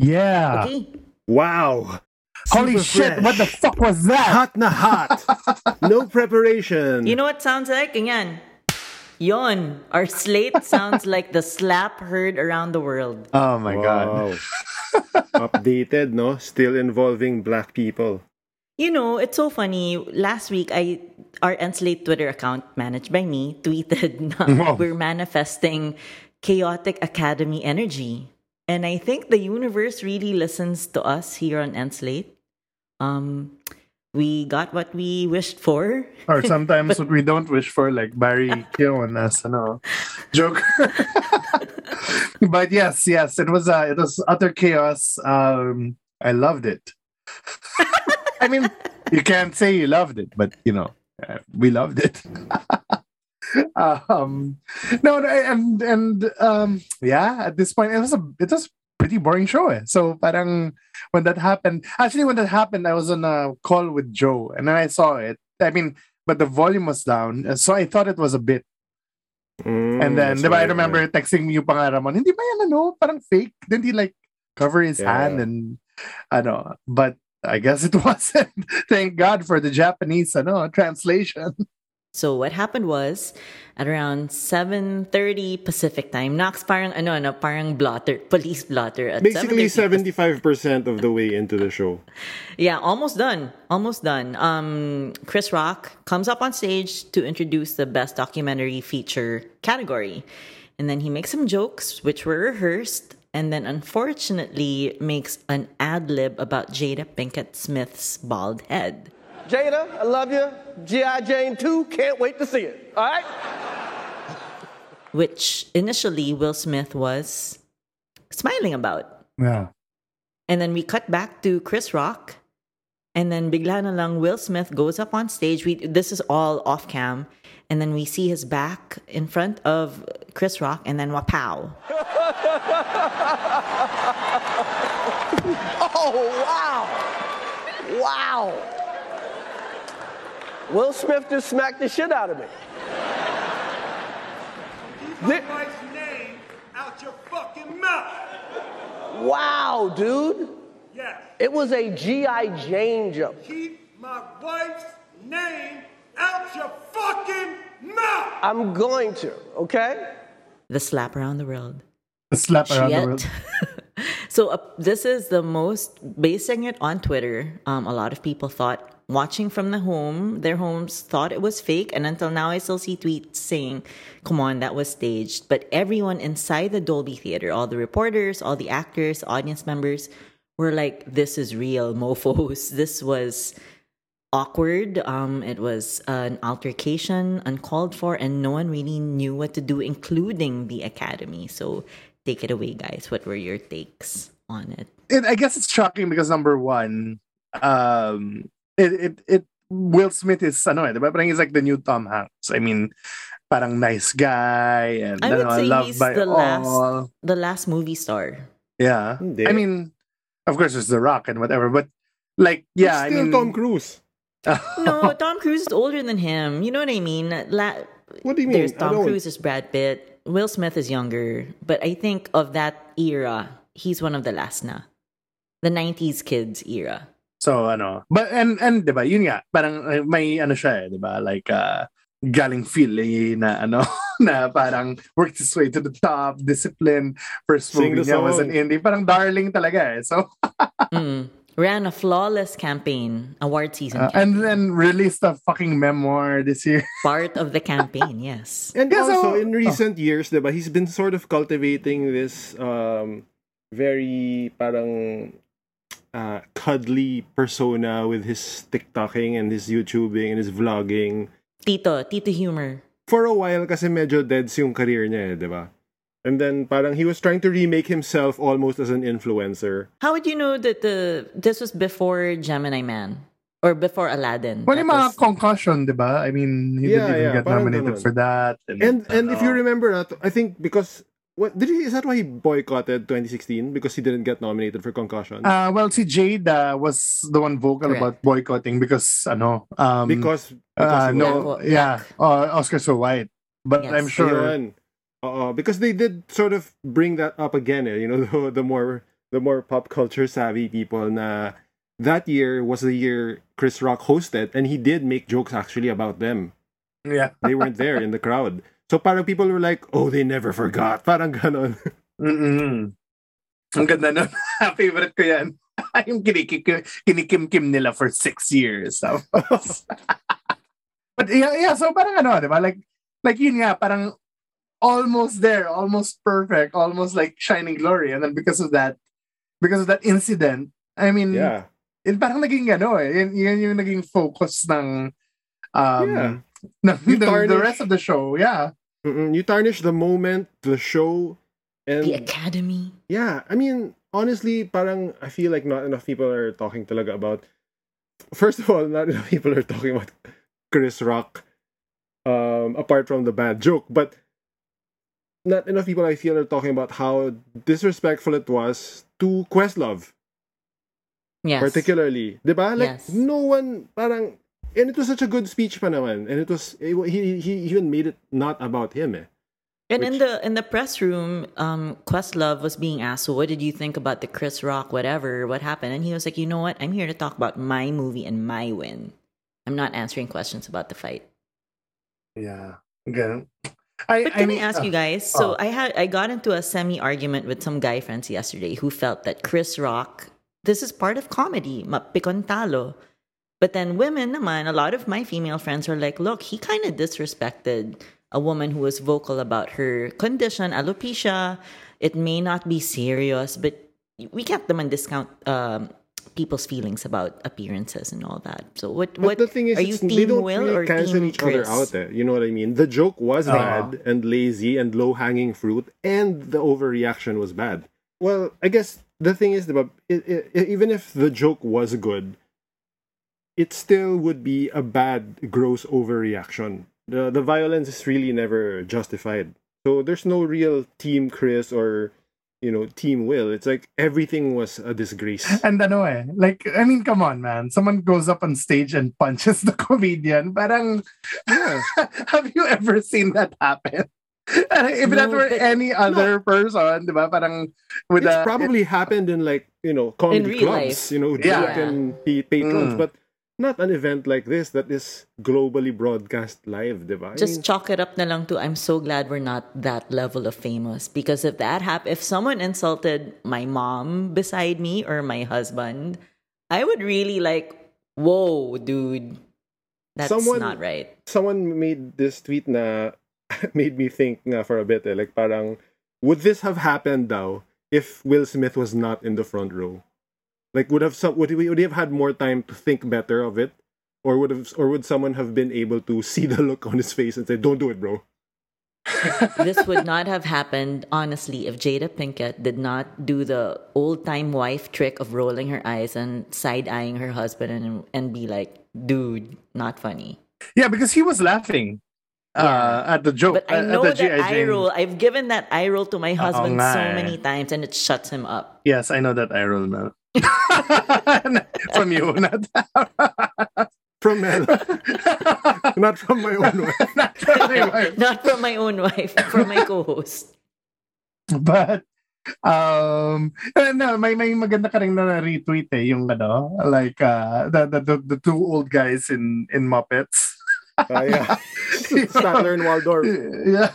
Yeah. Okay. Wow. Holy Super shit! fresh. What the fuck was that? Hot na hot. no preparation. You know what sounds like? Ganyan. Yon. Our slate sounds like the slap heard around the world. Oh my god. Wow. Updated, no? Still involving black people. You know, it's so funny. Last week, I our Endslate Twitter account managed by me tweeted na we're manifesting chaotic academy energy. And I think the universe really listens to us here on Endslate. Um, we got what we wished for. Or sometimes what we don't wish for, like Barry Keoghan as ano, joke. but yes, yes, it was uh, it was utter chaos. Um, I loved it. I mean, you can't say you loved it, but you know, uh, we loved it. um, no, and and um, yeah, at this point, it was a it was a pretty boring show. Eh. So, parang when that happened, actually, when that happened, I was on a call with Joe, and then I saw it. I mean, but the volume was down, uh, so I thought it was a bit. Mm, And then, that's di ba, I right, remember yeah. texting me yung pangaramon, hindi ba yan ano, parang fake? Didn't he like cover his Yeah. hand and ano, but I guess it wasn't. Thank God for the Japanese ano, translation. So what happened was at around 7:30 Pacific time, Knox parang ano ano parang blotter, police blotter at Basically, 75% of the way into the show. Yeah, almost done. Almost done. Um, Chris Rock comes up on stage to introduce the best documentary feature category. And then he makes some jokes, which were rehearsed, and then unfortunately makes an ad lib about Jada Pinkett Smith's bald head. Jada, I love you. G.I. Jane 2, can't wait to see it. All right? Which initially Will Smith was smiling about. Yeah. And then we cut back to Chris Rock. And then bigla na lang Will Smith goes up on stage. We this is all off cam. And then we see his back in front of Chris Rock and then wapow. Oh, wow. Wow. Will Smith just smacked the shit out of me. Keep my wife's name out your fucking mouth. Wow, dude. Yes. It was a G.I. Jane jump. Keep my wife's name out your fucking mouth. I'm going to, okay? The slap around the world. The slap around the world. so uh, this is the most basing it on Twitter. Um, a lot of people thought watching from the home, their homes thought it was fake, and until now I still see tweets saying, "Come on, that was staged." But everyone inside the Dolby Theater, all the reporters, all the actors, audience members, were like, "This is real, mofo's. This was." awkward. Um, it was an altercation, uncalled for, and no one really knew what to do, including the academy. So take it away, guys. What were your takes on it? it, I guess it's shocking because number one, um, it it, it Will Smith is ano eh, diba? Parang he's like the new Tom Hanks. I mean, parang nice guy and I would ano, say loved he's by the last, all. the last movie star. Yeah, Hindi. I mean, of course, there's The Rock and whatever, but like, yeah, It's still I mean, Tom Cruise. No, Tom Cruise is older than him. You know what I mean? La- What do you mean? There's Tom Cruise, there's Brad Pitt. Will Smith is younger, but I think of that era, he's one of the last na. The 90s kids era. So ano, but and and 'di ba, yun nga, parang uh, may ano siya eh, 'di ba? Like uh galing Philly na ano na parang worked his way to the top, discipline. First Sing movie the niya was song. an indie, parang darling talaga eh. So Mm. Ran a flawless campaign, award season. uh, and then released a fucking memoir this year. Part of the campaign, yes. And Yeah, so- also, in recent years, diba, he's been sort of cultivating this um, very parang uh, cuddly persona with his TikToking and his YouTubing and his vlogging. Tito, Tito humor. For a while, kasi medyo deads yung career niya, eh, diba? And then parang he was trying to remake himself almost as an influencer. How would you know that the this was before Gemini Man or before Aladdin? Well, That yung mga was- concussion, 'di ba? I mean, he Yeah, didn't even yeah, get nominated ganun. for that. And and if you remember, I think because what did he is that why he boycotted 2016 because he didn't get nominated for Concussion? Uh, well, si Jada was the one vocal Correct. about boycotting because ano, um, because uh, because no, Black- yeah, uh, Oscar so white. But Yes. I'm sure Ayun. Oo, because they did sort of bring that up again, eh, you know, the, the more the more pop culture savvy people na that year was the year Chris Rock hosted and he did make jokes actually about them. Yeah. They weren't there in the crowd. So parang people were like, oh, they never forgot. Parang ganon. Mm-mm. Ang ganda nun. Favorite ko yan. yung kinikim, kinikim-kim nila for six years. But yeah, yeah, so parang ano, di ba? Like, like yun nga, parang almost there, almost perfect, almost like shining glory. And then because of that, because of that incident, I mean, yeah. yun parang naging ano eh, yun, yun yung naging focus ng, um, Yeah. ng, the, the rest of the show. Yeah. Mm-mm. You tarnish the moment, the show, and The Academy. yeah, I mean, honestly, parang I feel like not enough people are talking talaga about. First of all, not enough people are talking about Chris Rock, um, apart from the bad joke, but not enough people I feel are talking about how disrespectful it was to Questlove, Yes. particularly, diba? Like Yes. no one, parang, and it was such a good speech pa naman, and it was it, he he even made it not about him, eh. And in the in the press room, um, Questlove was being asked, "So what did you think about the Chris Rock whatever? What happened?" And he was like, "You know what? I'm here to talk about my movie and my win. I'm not answering questions about the fight." Yeah. Ganun. I, But can I, mean, ask uh, you guys? So oh. I had I got into a semi argument with some guy friends yesterday who felt that Chris Rock this is part of comedy, mapikon talo. But then women naman, a lot of my female friends are like, look, he kind of disrespected a woman who was vocal about her condition, alopecia. It may not be serious, but we can't naman discount um, people's feelings about appearances and all that. So what But what the thing is, are you it's- they don't Will really or cancel team each Chris? other out. Eh. You know what I mean? The joke was Uh-huh. bad and lazy and low hanging fruit, and the overreaction was bad. Well, I guess the thing is, diba, it, it, even if the joke was good, it still would be a bad, gross overreaction. The the violence is really never justified. So there's no real team Chris or you know team Will. It's like everything was a disgrace. And ano eh, like, I mean, come on, man. Someone goes up on stage and punches the comedian. Parang, Yeah. have you ever seen that happen? if that were any other person, di ba? Parang, with it's a, probably happened in like you know comedy clubs, life. you know, Yeah. drunken pa- patrons, Mm. but not an event like this that is globally broadcast live, diba? I Just mean, chalk it up na lang to I'm so glad we're not that level of famous because if that happened if someone insulted my mom beside me or my husband I would really like whoa dude that's Someone- not right someone made this tweet na made me think nga for a bit. Eh, like parang, would this have happened though if Will Smith was not in the front row? Like would have some would he, would have had more time to think better of it, or would have or would someone have been able to see the look on his face and say, "Don't do it, bro." this would not have happened honestly if Jada Pinkett did not do the old time wife trick of rolling her eyes and side eyeing her husband and and be like dude not funny yeah, because he was laughing uh, at the joke. But I at- at know the that G.I. eye Jane. roll. I've given that eye roll to my husband nga so many times, and it shuts him up. Yes, I know that eye roll now. From you, not From Mel, not from my own way. not from my wife. Not from my own wife, from my co-host. But um uh, no, may may maganda ka rin na retweet eh yung ano like uh the the, the, the two old guys in in Muppets. Ah, yeah. Statler and Waldorf. yeah.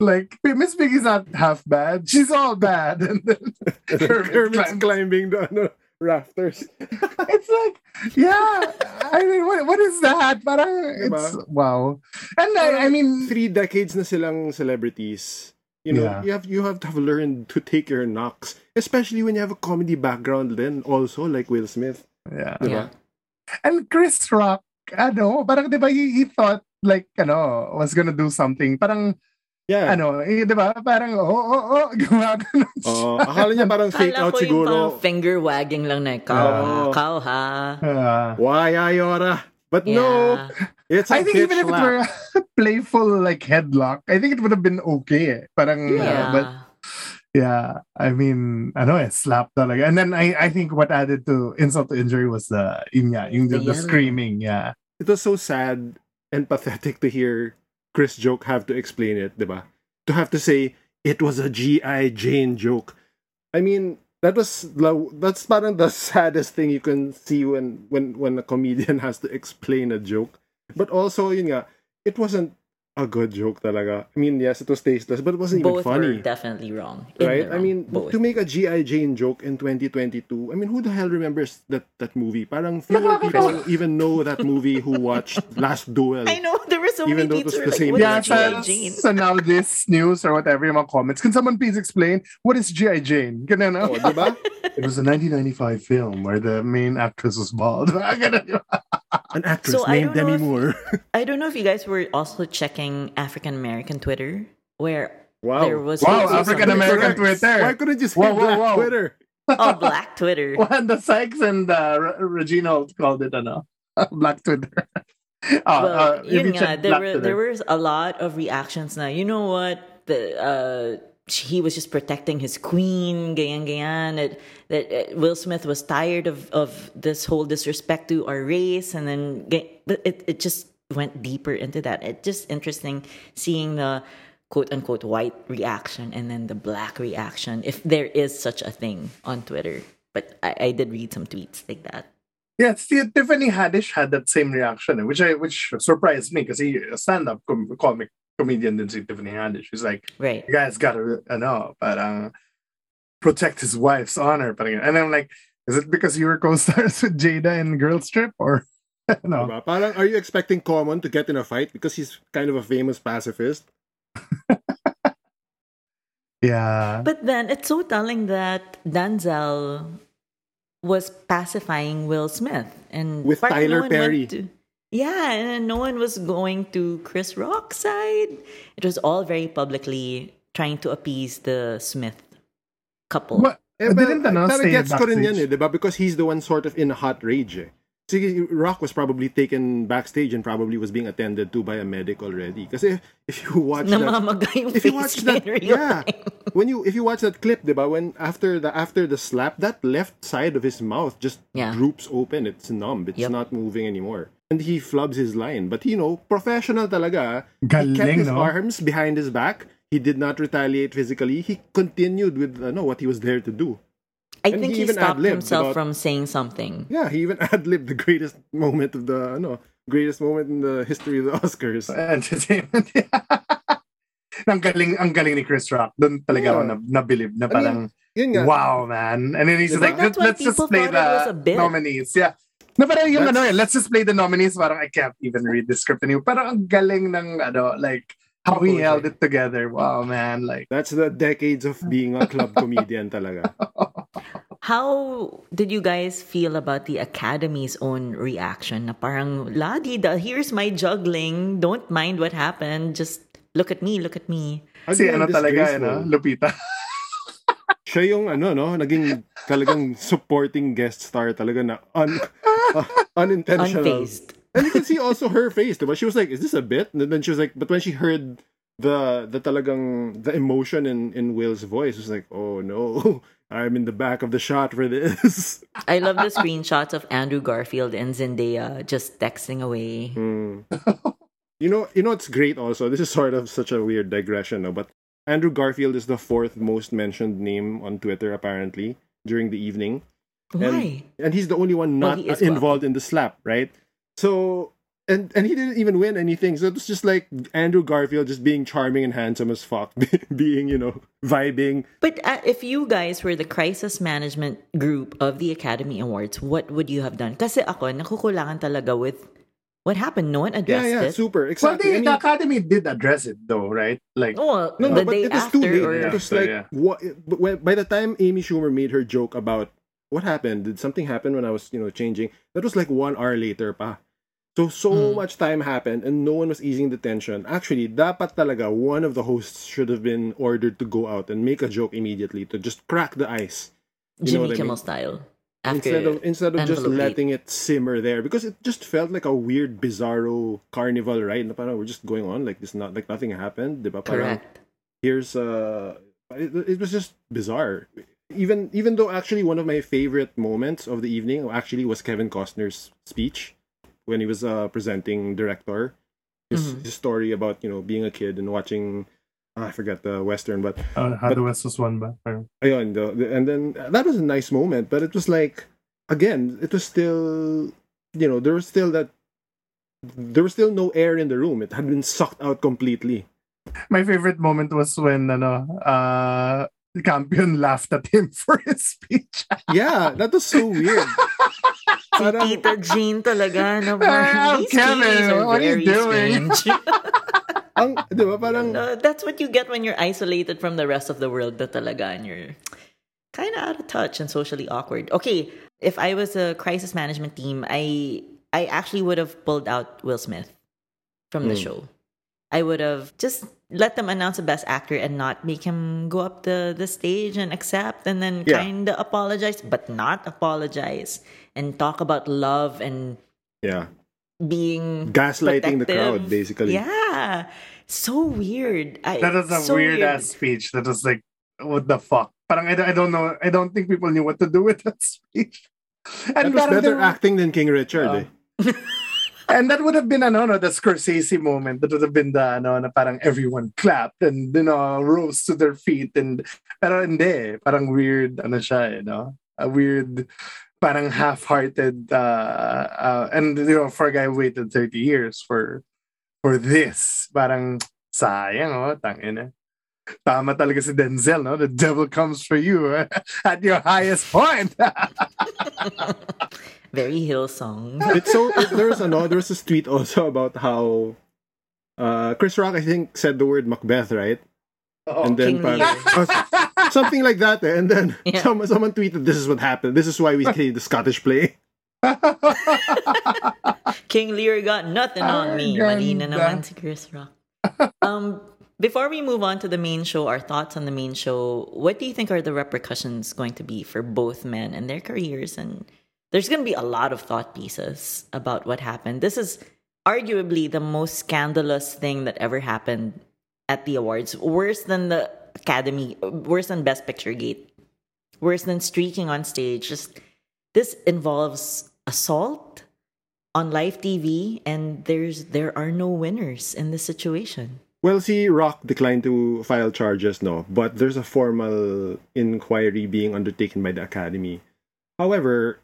Like Miss Piggy's not half bad. She's all bad. And then Kermit Kermit's climbs- climbing the rafters. it's like, yeah. I mean, what, what is that? Parang, it's, wow. And I, I mean, three decades na silang celebrities. You know, Yeah. you have you have to have learned to take your knocks, especially when you have a comedy background. Then also like Will Smith. yeah. Yeah. And Chris Rock, ano, parang di ba, he, he thought like, ano, was gonna do something. Parang, Yeah. ano, eh, di ba, parang, oh, oh, oh, gumagano Oo. akala niya parang fake out ko yung siguro. parang finger wagging lang na, ikaw Oo. ha, ikaw ha. Uh, Why Ayora? But no, Yeah. it's a I think even if it were a playful like headlock, I think it would have been okay. Eh. Parang, uh, Yeah. but yeah, I mean, ano eh, slap talaga. And then I, I think what added to insult to injury was the, yun nga, yung, the, The the screaming, yeah. It was so sad and pathetic to hear Chris joke have to explain it, diba? To have to say it was a G.I. Jane joke. I mean, that was that's parang the saddest thing you can see when when when a comedian has to explain a joke. But also, yun nga, it wasn't a good joke talaga. I mean, yes, it was tasteless, but it wasn't even Both funny. were definitely wrong. In the right? I mean, both. to make a G.I. Jane joke in 2022, I mean, who the hell remembers that, that movie? Parang fewer people even know that movie who watched Last Duel. I know there were so Even many though it was the like, same what Yeah. G.I. Jane? so now this news or whatever yung mga comments. Can someone please explain what is G.I. Jane? Ganun, no? Oh, diba? It was a 1995 film where the main actress was bald. Ganun, di ba? An actress So, named don't Demi if- Moore. I don't know if you guys were also checking African American Twitter, where Wow. there was Wow, also some- African American Twitter. Why couldn't you say Whoa, whoa, Black whoa. Twitter? oh Black Twitter. Well, the Sykes and uh, Re- Regina called it ano, Black Twitter. Oh, well, uh, yun nga, there were Twitter. there was a lot of reactions Now You know what? The uh, he was just protecting his queen, ganyan ganyan. It, that uh, Will Smith was tired of of this whole disrespect to our race, and then but it it just went deeper into that. It's just interesting seeing the quote unquote white reaction and then the black reaction, if there is such a thing on Twitter. But I, I did read some tweets like that. Yeah, see, Tiffany Haddish had that same reaction, eh, which I which surprised me because he a stand-up com- comic comedian didn't see Tiffany Haddish. She's like, Right. the guy's got to know, but uh, protect his wife's honor. But and I'm like, is it because you were co-stars with Jada in Girls Trip or no? Diba? Parang, are you expecting Common to get in a fight because he's kind of a famous pacifist? Yeah, But then it's so telling that Denzel was pacifying Will Smith and With Tyler one Perry. went to- yeah, and no one was going to Chris Rock's side. It was all very publicly trying to appease the Smith couple. What? Eh, didn't ano, parang stay gets ko rin yan eh, diba? Because he's the one sort of in a hot rage eh. See, Rock was probably taken backstage and probably was being attended to by a medic already. Kasi if you watch that, Namamaga yung if you watch that, yeah, time. when you if you watch that clip, diba? When after the after the slap, that left side of his mouth just Yeah. droops open. It's numb. It's Yep. not moving anymore. And he flubs his line. But you know, professional talaga. he kept his no? arms behind his back. He did not retaliate physically. He continued with uh, no, what he was there to do. I and think he he even stopped ad-libbed himself about- from saying something. Yeah, he even ad libbed the greatest moment of the no greatest moment in the history of the Oscars. entertainment. ang galing, ang galing ni Chris Rock. Doon talaga ako Yeah. na, na-believe na I mean, parang, Yun wow, man. And then he's Diba? like, Let, why let's just play thought the nominees. Yeah. No, pero yung That's- ano eh, let's just play the nominees. Parang I can't even read the script anymore. Parang ang galing ng, ano, like, how he Composure. held it together. Wow, man. Like, That's the decades of being a club comedian talaga. How did you guys feel about the Academy's own reaction? Na parang, Ladi, da, here's my juggling. Don't mind what happened. Just look at me, look at me. si Again, ano talaga, ano, Lupita. Siya yung ano no, naging talagang supporting guest star talaga na un, uh, unintentional. Unfazed. And you can see also her face, but She was like, "Is this a bit?" And then she was like, but when she heard the the talagang the emotion in in Will's voice, it was like, "Oh no, I'm in the back of the shot for this." I love the screenshots of Andrew Garfield and Zendaya just texting away. Hmm. You know, you know it's great also. This is sort of such a weird digression, no? But Andrew Garfield is the fourth most mentioned name on Twitter apparently during the evening. Why? And he's the only one not he is involved in the slap, right? So and and he didn't even win anything. So it's just like Andrew Garfield just being charming and handsome as fuck, being, you know, vibing. But uh, if you guys were the crisis management group of the Academy Awards, what would you have done? Kasi ako, nakukulangan talaga with what happened. No one Yeah, addressed yeah, it. super. Well, Exactly. the, I mean- the Academy did address it though, right? Like, Oh, No, the no, but day it was after too late. or It was So, like yeah. what? But when, by the time Amy Schumer made her joke about what happened, did something happen when I was you know changing? That was like one hour later, pa. So so Hmm. much time happened and no one was easing the tension. Actually, dapat talaga one of the hosts should have been ordered to go out and make a joke immediately to just crack the ice. You know Jimmy what I mean? style. After instead of instead of just letting it simmer there because it just felt like a weird bizarro carnival right na parang we're just going on like this not like nothing happened diba? Parang, correct. here's uh it, it was just bizarre even even though actually one of my favorite moments of the evening actually was Kevin Costner's speech when he was uh presenting director his, Mhm. his story about you know being a kid and watching ah, I forget the western, but Uh, How the West was won? Parang- ayun, the, the- and then that was a nice moment, but it was like again, it was still you know there was still that there was still no air in the room. It had been sucked out completely. My favorite moment was when ano, uh, the Campion laughed at him for his speech. Yeah, that was so weird. Si Tita Jean talaga. No, these Kevin, are what are you doing? ang, di ba, parang Uh, that's what you get when you're isolated from the rest of the world na talaga and you're kind of out of touch and socially awkward. Okay, if I was a crisis management team, I I actually would have pulled out Will Smith from the Hmm. show. I would have just let them announce the best actor and not make him go up the, the stage and accept and then Yeah. kind of apologize, but not apologize and talk about love and yeah, being gaslighting the crowd basically. Yeah. So weird. I, That was a so weird, ass speech. That was like, what the fuck? Parang I, don't- I don't know. I don't think people knew what to do with that speech. That And was better there- acting than King Richard. eh. And that would have been ano, no, the Scorsese moment. That would have been the ano, na parang everyone clapped and you know rose to their feet and pero hindi, parang weird ano siya, you know, a weird parang half-hearted uh, uh, and you know for a guy waited 30 years for for this, parang sayang oh, tangina. Tama talaga si Denzel, no? The devil comes for you eh, at your highest point. Very Hillsong. it's so it, there's another there's this tweet also about how uh Chris Rock I think said the word Macbeth right and then King parang- Lear. oh, something like that eh. and then Yeah. someone someone tweeted this is what happened this is why we say the Scottish play King Lear got nothing on me. Mali na ganda. naman si Chris Rock. Um, before we move on to the main show, our thoughts on the main show, what do you think are the repercussions going to be for both men and their careers? And there's going to be a lot of thought pieces about what happened. This is arguably the most scandalous thing that ever happened at the awards. Worse than the Academy, worse than Best Picture Gate, worse than streaking on stage. Just this involves assault on live TV, and there's there are no winners in this situation. well see Rock declined to file charges no but there's a formal inquiry being undertaken by the Academy however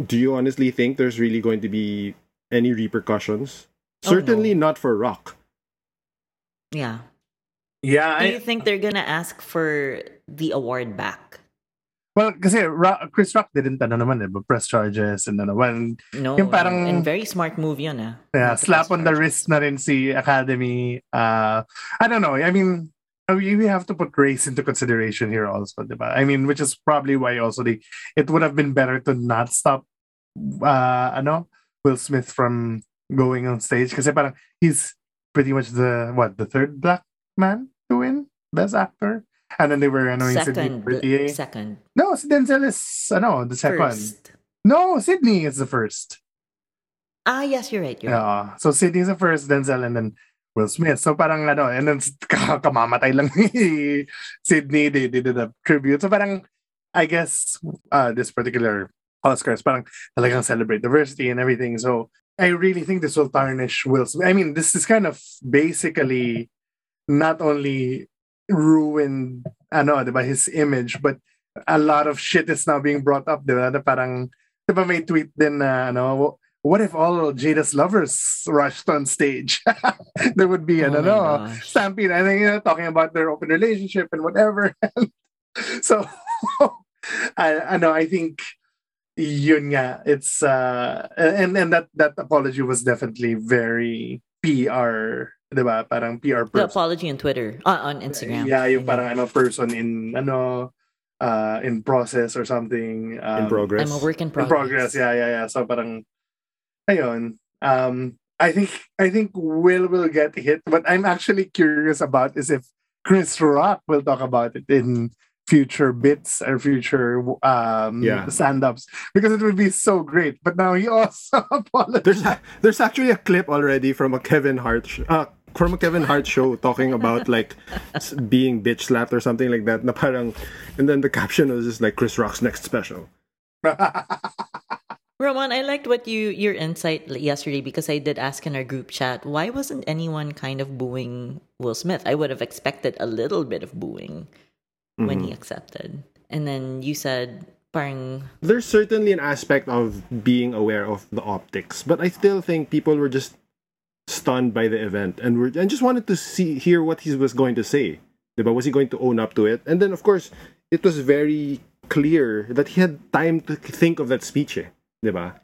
do you honestly think there's really going to be any repercussions Oh, certainly not for Rock Yeah. yeah, Do I, you think they're gonna ask for the award back? Well, kasi Ra- Chris Rock didn't ano naman eh, but press charges and ano, when No. Yung parang- and very smart move yun ah. yeah, slap press on the wrist na rin si Academy. Uh, I don't know. I mean, uh, we we have to put race into consideration here also, diba? I mean, which is probably why also they, it would have been better to not stop uh, ano, Will Smith from going on stage kasi parang he's pretty much the what the third black man to win best actor and then they were ano Second. Poitier. Second. no si Denzel is ano the second First. no Sidney is the first Ah, yes, you're right. You're right. Yeah. So Sidney's the first, Denzel, and then Will Smith. So parang ano, and then ka- kamamatay lang ni Sidney. They, they did a tribute. So parang, I guess, uh, this particular Oscars, parang talagang celebrate diversity and everything. So I really think this will tarnish Will Smith. I mean, this is kind of basically not only ruined, ano, diba, his image, but a lot of shit is now being brought up, diba? Na parang, diba may tweet din na, ano, what if all Jada's lovers rushed on stage? there would be an Oh my ano, gosh. stampede. I think you know, talking about their open relationship and whatever. so I, I know I think yun nga, it's uh and and that that apology was definitely very PR, 'di ba? Parang PR The person. apology on Twitter, uh, on Instagram. Yeah, yung parang ano person in ano uh in process or something. Um, in progress. I'm a work in in progress. progress. Yeah, yeah, yeah. So parang ayun. Um I think I think Will will get hit, but I'm actually curious about is if Chris Rock will talk about it in future bits or future um Yeah. stand-ups because it would be so great. But now he also apologized. There's a, there's actually a clip already from a Kevin Hart sh- uh, from a Kevin Hart show talking about like being bitch slapped or something like that. Na parang, and then the caption was just like Chris Rock's next special. Roman, I liked what you your insight yesterday because I did ask in our group chat why wasn't anyone kind of booing Will Smith? I would have expected a little bit of booing when he accepted, and then you said, "Parang There's certainly an aspect of being aware of the optics, but I still think people were just stunned by the event and were and just wanted to see hear what he was going to say. Diba? Was he going to own up to it? And then of course, it was very clear that he had time to think of that speech. Eh. Diba?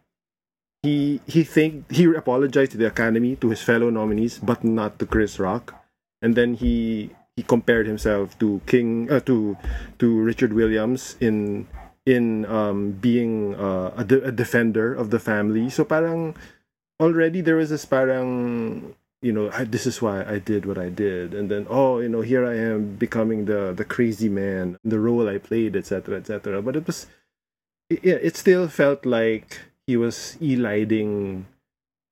He he think he apologized to the Academy, to his fellow nominees, but not to Chris Rock. And then he he compared himself to King uh, to to Richard Williams in in um, being uh, a, de- a defender of the family. So parang already there was this parang you know I, this is why I did what I did, and then oh you know here I am becoming the the crazy man, the role I played, etc. etc. But it was it, it still felt like he was eliding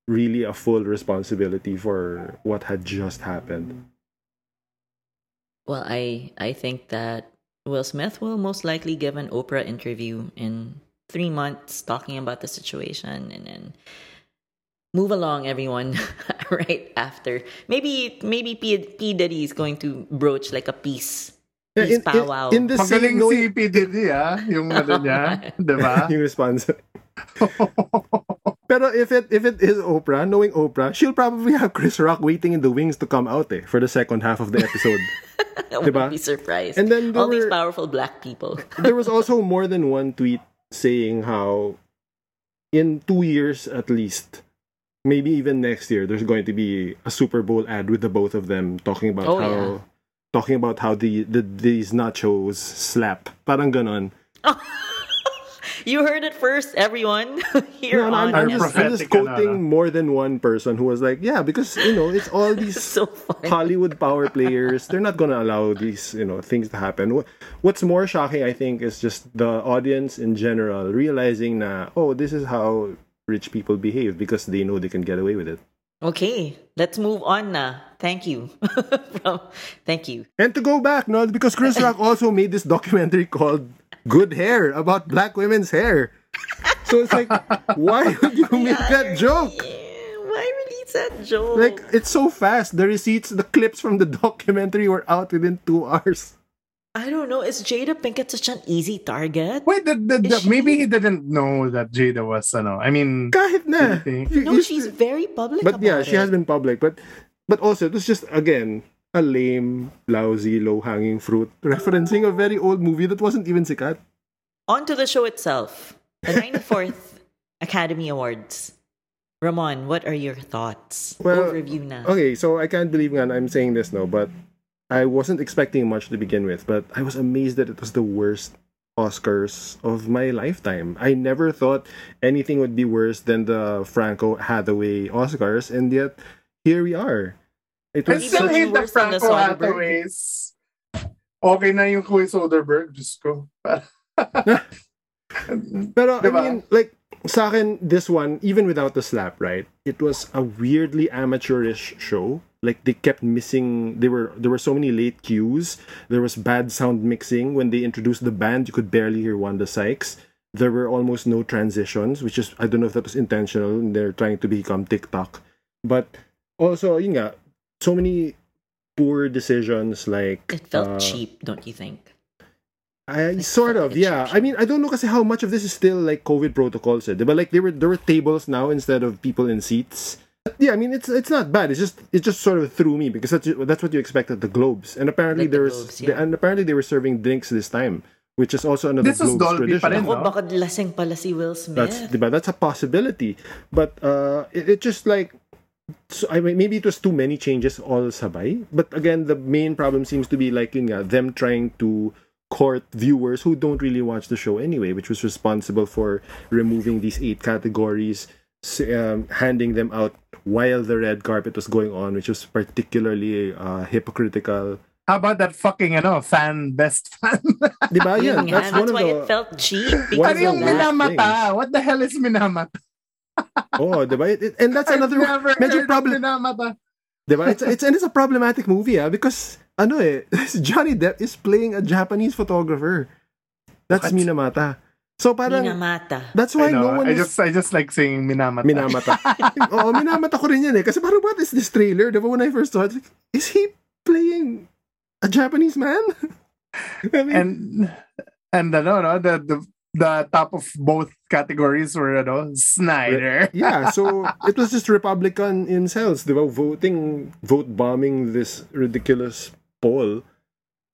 really a full responsibility for what had just happened. Well, I I think that Will Smith will most likely give an Oprah interview in three months talking about the situation and then move along everyone right after. Maybe maybe P, P Diddy is going to broach like a peace Yeah, in, in, powwow. in the Magaling same no, si P. Diddy, ah. Yung ano niya. Diba? yung response. Pero if it if it is Oprah, knowing Oprah, she'll probably have Chris Rock waiting in the wings to come out eh, for the second half of the episode. I diba? wouldn't be surprised. And then there all these powerful black people. there was also more than one tweet saying how in two years at least, maybe even next year, there's going to be a Super Bowl ad with the both of them talking about Oh, how yeah. Talking about how the, the these nachos slap. Parang ganon. you heard it first, everyone. Here No, no, on I'm, just, I'm just quoting more than one person who was like, yeah, because you know it's all these so. Hollywood power players. They're not gonna allow these you know things to happen. What's more shocking, I think, is just the audience in general realizing na oh, this is how rich people behave because they know they can get away with it. Okay, let's move on na. Thank you. From, thank you. And to go back, no, because Chris Rock also made this documentary called "Good Hair" about black women's hair. So it's like, why would you make that joke? Yeah, why release that joke? Like it's so fast. The receipts, the clips from the documentary were out within two hours. I don't know. Is Jada Pinkett such an easy target? Wait, the, the, the- she- maybe he didn't know that Jada was, ano, I mean, Kahit na. Really? You- No, she's very public But yeah, about she has been public. But but also it was just again a lame, lousy, low hanging fruit referencing a very old movie that wasn't even sikat. On to the show itself. The 94th Academy Awards. Ramon, what are your thoughts? Well, Overview na. Okay, so I can't believe nga I'm saying this now, but I wasn't expecting much to begin with, but I was amazed that it was the worst Oscars of my lifetime. I never thought anything would be worse than the Franco Hathaway Oscars, and yet here we are. It I still hate the worse than the Franco. Hathaways. Okay na yung Chloe Soderbergh. Diyos ko. Pero? I mean, like sa akin, this one, even without the slap, right? It was a weirdly amateurish show. Like they kept missing. There were there were so many late cues. There was bad sound mixing when they introduced the band. You could barely hear Wanda Sykes. There were almost no transitions, which is I don't know if that was intentional. and They're trying to become TikTok, but also, yun nga, so many poor decisions. Like It felt uh, cheap, don't you think? I Like, sort of, yeah. I mean, I don't know kasi how much of this is still like COVID protocols, eh. But like there were there were tables now instead of people in seats. Yeah, I mean it's it's not bad. It's just it just sort of threw me because that's that's what you expect at the Globes, and apparently Like the there was Globes, yeah. and apparently they were serving drinks this time, which is also another This was Globes Dolby pa tradition. rin, no? baka lasing pala si Will Smith. That's diba? That's a possibility, but uh, it, it just like so I mean, maybe it was too many changes all sabay. But again, the main problem seems to be like yun nga, them trying to court viewers who don't really watch the show anyway, which was responsible for removing these eight categories, um, handing them out while the red carpet was going on, which was particularly uh, hypocritical. How about that fucking, ano, fan, best fan? Diba? Yeah, Yun that's, that's, one of why the. it felt cheap. Because of ano yung of that. worst minamata? What the hell is minamata? Oh, diba? It- it- and that's another I've never medyo heard problem. minamata. Diba? It's, it's, and it's a problematic movie, ah, because, ano eh, Johnny Depp is playing a Japanese photographer. That's What? Minamata. So parang Minamata. that's why know. no one I is just I just like saying minamata. minamata. Oo, minamata ko rin yan eh. Kasi parang what is this trailer? Diba when I first saw it, like, is he playing a Japanese man? I mean, and and ano, no, the the the top of both categories were ano, Snyder. yeah, so it was just Republican incels, di ba? Voting, vote bombing this ridiculous poll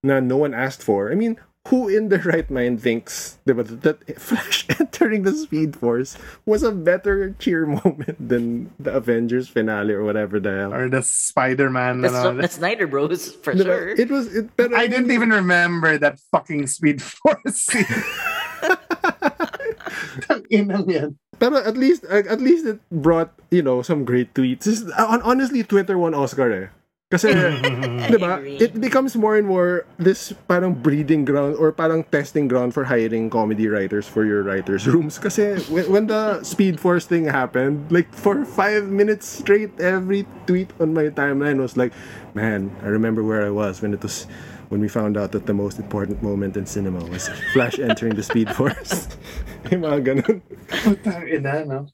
na no one asked for. I mean, who in their right mind thinks di ba, that Flash entering the Speed Force was a better cheer moment than the Avengers finale or whatever the hell? Or the Spider-Man. That's, ano. the Snyder Bros for Di ba? sure. It was, it, pero I didn't even remember that fucking Speed Force scene. Tanginang yan. Pero at least at least it brought, you know, some great tweets. Honestly, Twitter won Oscar eh. Kasi, di ba, it becomes more and more this parang breeding ground or parang testing ground for hiring comedy writers for your writers' rooms. Kasi when, when the Speed Force thing happened, like for five minutes straight, every tweet on my timeline was like, man, I remember where I was when it was when we found out that the most important moment in cinema was Flash entering the Speed Force. Yung mga ganun. Tangina, no?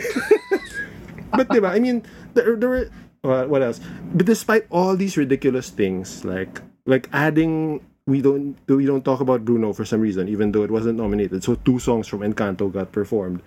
but diba, I mean, there, there were what, what else? But despite all these ridiculous things, like like adding we don't we don't talk about Bruno for some reason, even though it wasn't nominated. So two songs from Encanto got performed.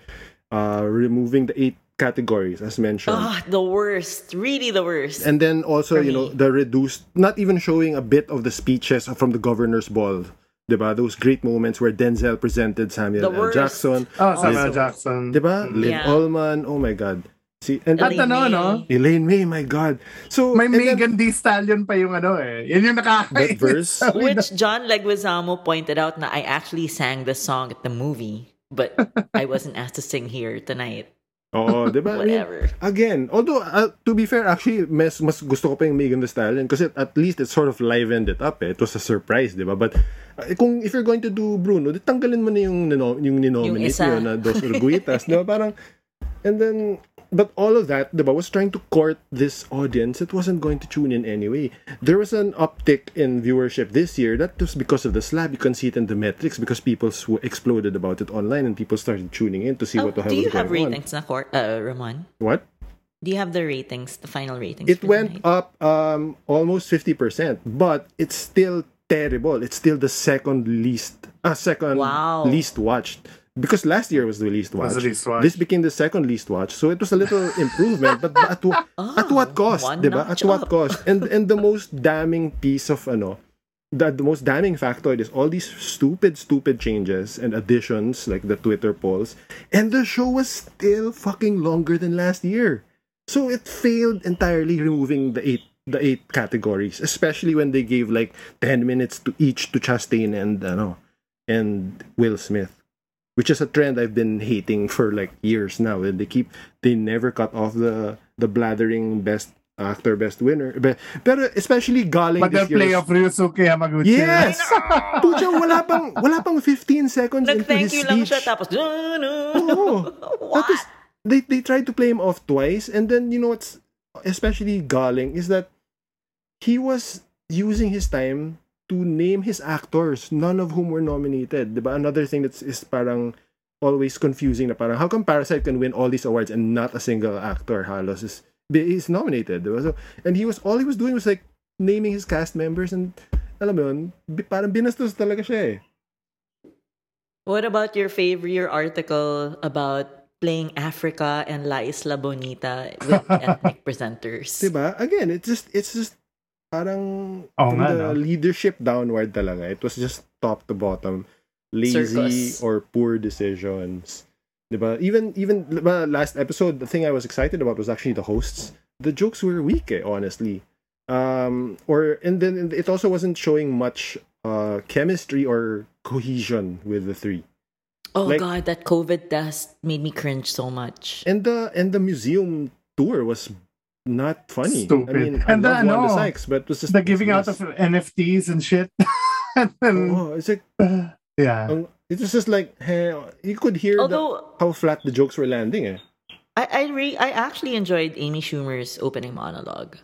Uh, removing the eight categories as mentioned. Ah, the worst. Really the worst. And then also, For you know, me. the reduced, not even showing a bit of the speeches from the governor's ball. Diba? Those great moments where Denzel presented Samuel The L. worst. Jackson. Oh, Samuel Also- Jackson. Diba? Liv Yeah. Ullmann. Oh my God. See, and At Elaine ano, May. no? Elaine May, my God. So, May then- Megan Thee Stallion pa yung ano eh. Yan yung nakakainis. That verse? Which John Leguizamo pointed out na I actually sang the song at the movie, but I wasn't asked to sing here tonight. Oo, di ba? I mean, Whatever. again, although, uh, to be fair, actually, mas, mas gusto ko pa yung Megan Thee Stallion kasi at least it sort of livened it up eh. It was a surprise, di ba? But uh, kung if you're going to do Bruno, di tanggalin mo na yung, nino, yung ninominate Yung isa. nyo na Dos Orguitas, di ba? Parang, and then, but all of that, ba, was trying to court this audience that wasn't going to tune in anyway. There was an uptick in viewership this year. That was because of the slap. You can see it in the metrics because people sw- exploded about it online and people started tuning in to see Oh, what the hell do you was going have on. ratings na, Cor- uh, Ramon? What? Do you have the ratings, the final ratings? It went up um almost 50%, but it's still terrible. It's still the second least uh, second Wow. least watched. Because last year was the least Was watched. the least watched. This became the second least watched. So it was a little improvement, but at, wa- ah, at what cost, one diba? notch At what cost? And and the most damning piece of ano the, the most damning factoid is all these stupid, stupid changes and additions like the Twitter polls, and the show was still fucking longer than last year. So it failed entirely removing the eight the eight categories, especially when they gave like ten minutes to each to Chastain and ano and Will Smith. Which is a trend I've been hating for like years now. And they keep they never cut off the the blathering best actor, best winner. But, pero especially galing But the this year. play of Ryusuke Hamaguchi. Yes! Pucha, wala pang, wala pang 15 seconds into Nag-thank his you lang siya, tapos, no, no. Oo. What? That is, they, they tried to play him off twice, and then, you know what's especially galling is that he was using his time to name his actors, none of whom were nominated. Diba? Another thing that's is parang always confusing na parang how come Parasite can win all these awards and not a single actor halos is is nominated. Diba? So, and he was all he was doing was like naming his cast members and alam mo yun, parang binastos talaga siya eh. What about your favorite your article about playing Africa and La Isla Bonita with ethnic presenters? Diba? Again, it's just it's just parang Oo from nga, the no? leadership downward talaga. It was just top to bottom. Lazy Circus. or poor decisions. Diba? Even even diba, last episode, the thing I was excited about was actually the hosts. The jokes were weak, eh, honestly. Um, or and then it also wasn't showing much uh chemistry or cohesion with the three. Oh Like- god, that COVID test made me cringe so much. And the and the museum tour was not funny. Stupid. I mean, I And the, love Wanda ano, Sykes, but it was just The giving out of NFTs and shit. and then, Oh, it's like yeah. it was just like hey, you could hear the, Although how flat the jokes were landing. Eh. I I, re- I actually enjoyed Amy Schumer's opening monologue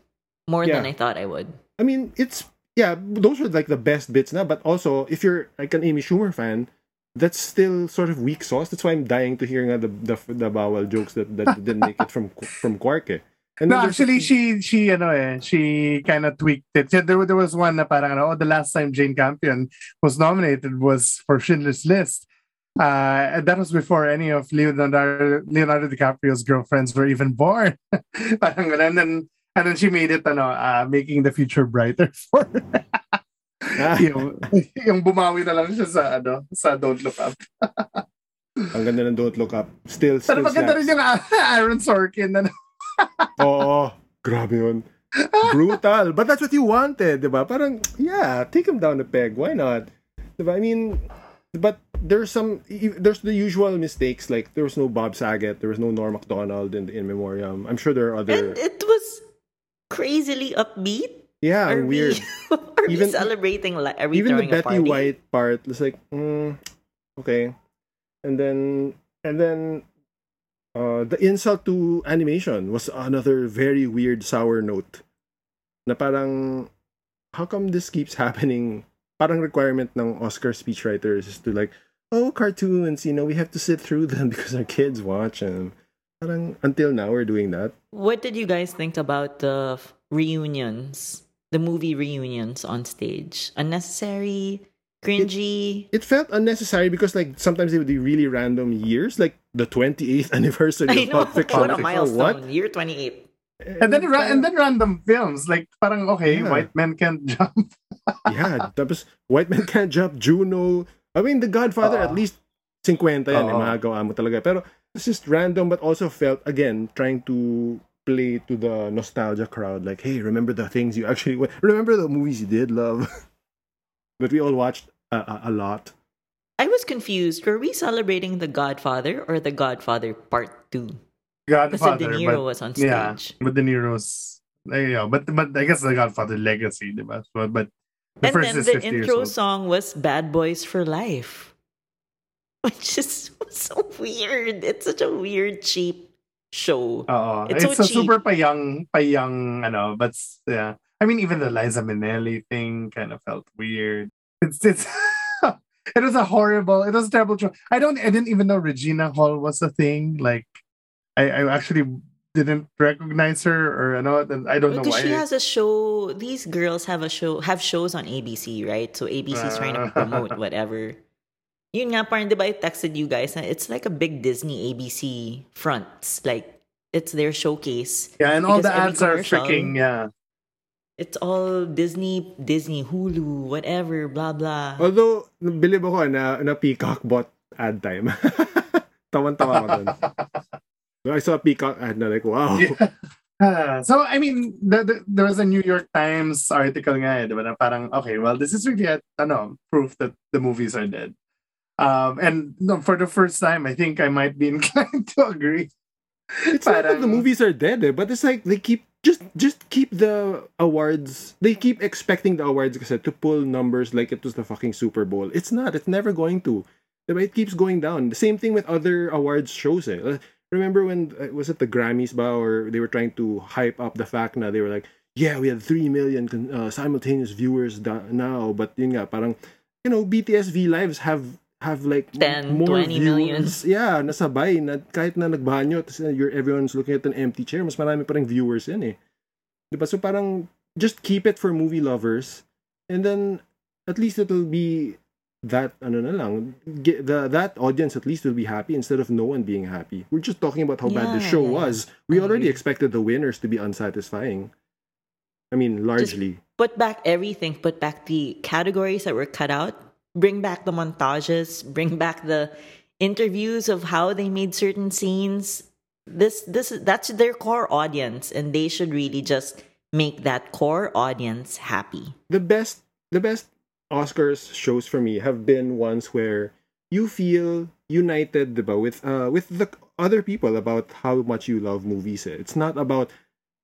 more Yeah. than I thought I would. I mean, it's yeah, those were like the best bits now. But also, if you're like an Amy Schumer fan, that's still sort of weak sauce. That's why I'm dying to hear nga the the, the bawal jokes that, that didn't make it from from Quark. Eh. And No, actually, she she ano eh, she kind of tweaked it. Yeah, There, there was one na parang ano, oh, the last time Jane Campion was nominated was for Schindler's List. Uh, and that was before any of Leonardo, Leonardo DiCaprio's girlfriends were even born. parang and then and then she made it ano, uh, making the future brighter for Ah. yung, yung bumawi na lang siya sa ano, sa Don't Look Up. ang ganda ng Don't Look Up. Still, Pero still maganda rin yung uh, Aaron Sorkin na Oo, grabe yun. Brutal. But that's what you wanted, di ba? Parang, yeah, take him down a peg. Why not? Di ba? I mean, but there's some, there's the usual mistakes. Like, there was no Bob Saget. There was no Norm MacDonald in the In Memoriam. I'm sure there are other, And it was crazily upbeat. yeah, Are weird. we, are Even- we celebrating? Like, are we Even the Betty? White part was like, mm, okay. And then, and then, uh, the insult to animation was another very weird sour note. Na parang, how come this keeps happening? Parang requirement ng Oscar speechwriters is to like, oh, cartoons, you know, we have to sit through them because our kids watch them. Parang, until now, we're doing that. What did you guys think about the reunions, the movie reunions on stage? Unnecessary, cringy. It felt unnecessary because, like, sometimes they would be really random years, like the 28th anniversary I of know Pulp Fiction. what a Like, oh, milestone. what? Year twenty eight. And then ra- and then random films like parang okay, Yeah. white men can't jump. yeah, tapos White Men Can't Jump, Juno. I mean, The Godfather, Oo. at least 50 yan, eh, Oo. magagawa mo talaga. Pero it's just random but also felt, again, trying to play to the nostalgia crowd. Like, hey, remember the things you actually... Remember the movies you did love? but we all watched a, a, a lot. I was confused. Were we celebrating The Godfather or The Godfather Part Two? Godfather. De Niro but, was on stage. Yeah, but De Niro's yeah, but but I guess the Godfather legacy, diba? So, but the and first then is the 50 years intro old. song was Bad Boys for Life. Which is so weird. It's such a weird, cheap show. Oo. It's It's, so a cheap. super payang payang ano, but yeah. I mean even the Liza Minnelli thing kind of felt weird. It's it's it was a horrible, it was a terrible show. I don't I didn't even know Regina Hall was a thing. Like I, I actually didn't recognize her or I know I don't know Because why. she has a show. These girls have a show, have shows on ABC, right? So ABC's trying to Ah. promote whatever. Yun nga, parang, I texted you guys it's like a big Disney ABC front. Like, it's their showcase. yeah, and all the ads are freaking yeah. It's all Disney, Disney, Hulu, whatever, blah, blah. Although, believe ako na, na Peacock bought ad time. Tawan-tawa ko dun. So I saw a Peacock ad na like, wow. Yeah. Ah, so I mean, the, the, there was a New York Times article nga, eh, di ba, na parang okay, well, this is really a, ano, proof that the movies are dead. Um, and no, for the first time, I think I might be inclined to agree. It's not that the movies are dead, eh, but it's like they keep just just keep the awards. They keep expecting the awards kasi to pull numbers like it was the fucking Super Bowl. It's not. It's never going to. Diba? It keeps going down. The same thing with other awards shows. Eh. Uh, Remember when uh, was it the Grammys ba or they were trying to hype up the fact na they were like, yeah, we had three million con- uh, simultaneous viewers da- now, but yun nga parang you know BTS V lives have have like 10, more 20 million. viewers. Yeah, nasabay na kahit na nagbanyo tapos you're everyone's looking at an empty chair, mas marami pa ring viewers yan eh. 'Di ba? So parang just keep it for movie lovers and then at least it'll be that ano na lang get the that audience at least will be happy instead of no one being happy. We're just talking about how bad the show yeah, yeah. was. We I already expected the winners to be unsatisfying. I mean, largely. Put back everything. Put back the categories that were cut out. Bring back the montages. Bring back the interviews of how they made certain scenes. This, this, that's their core audience, and they should really just make that core audience happy. the best the best Oscars shows for me have been ones where you feel united diba, with uh with the other people about how much you love movies. eh. It's not about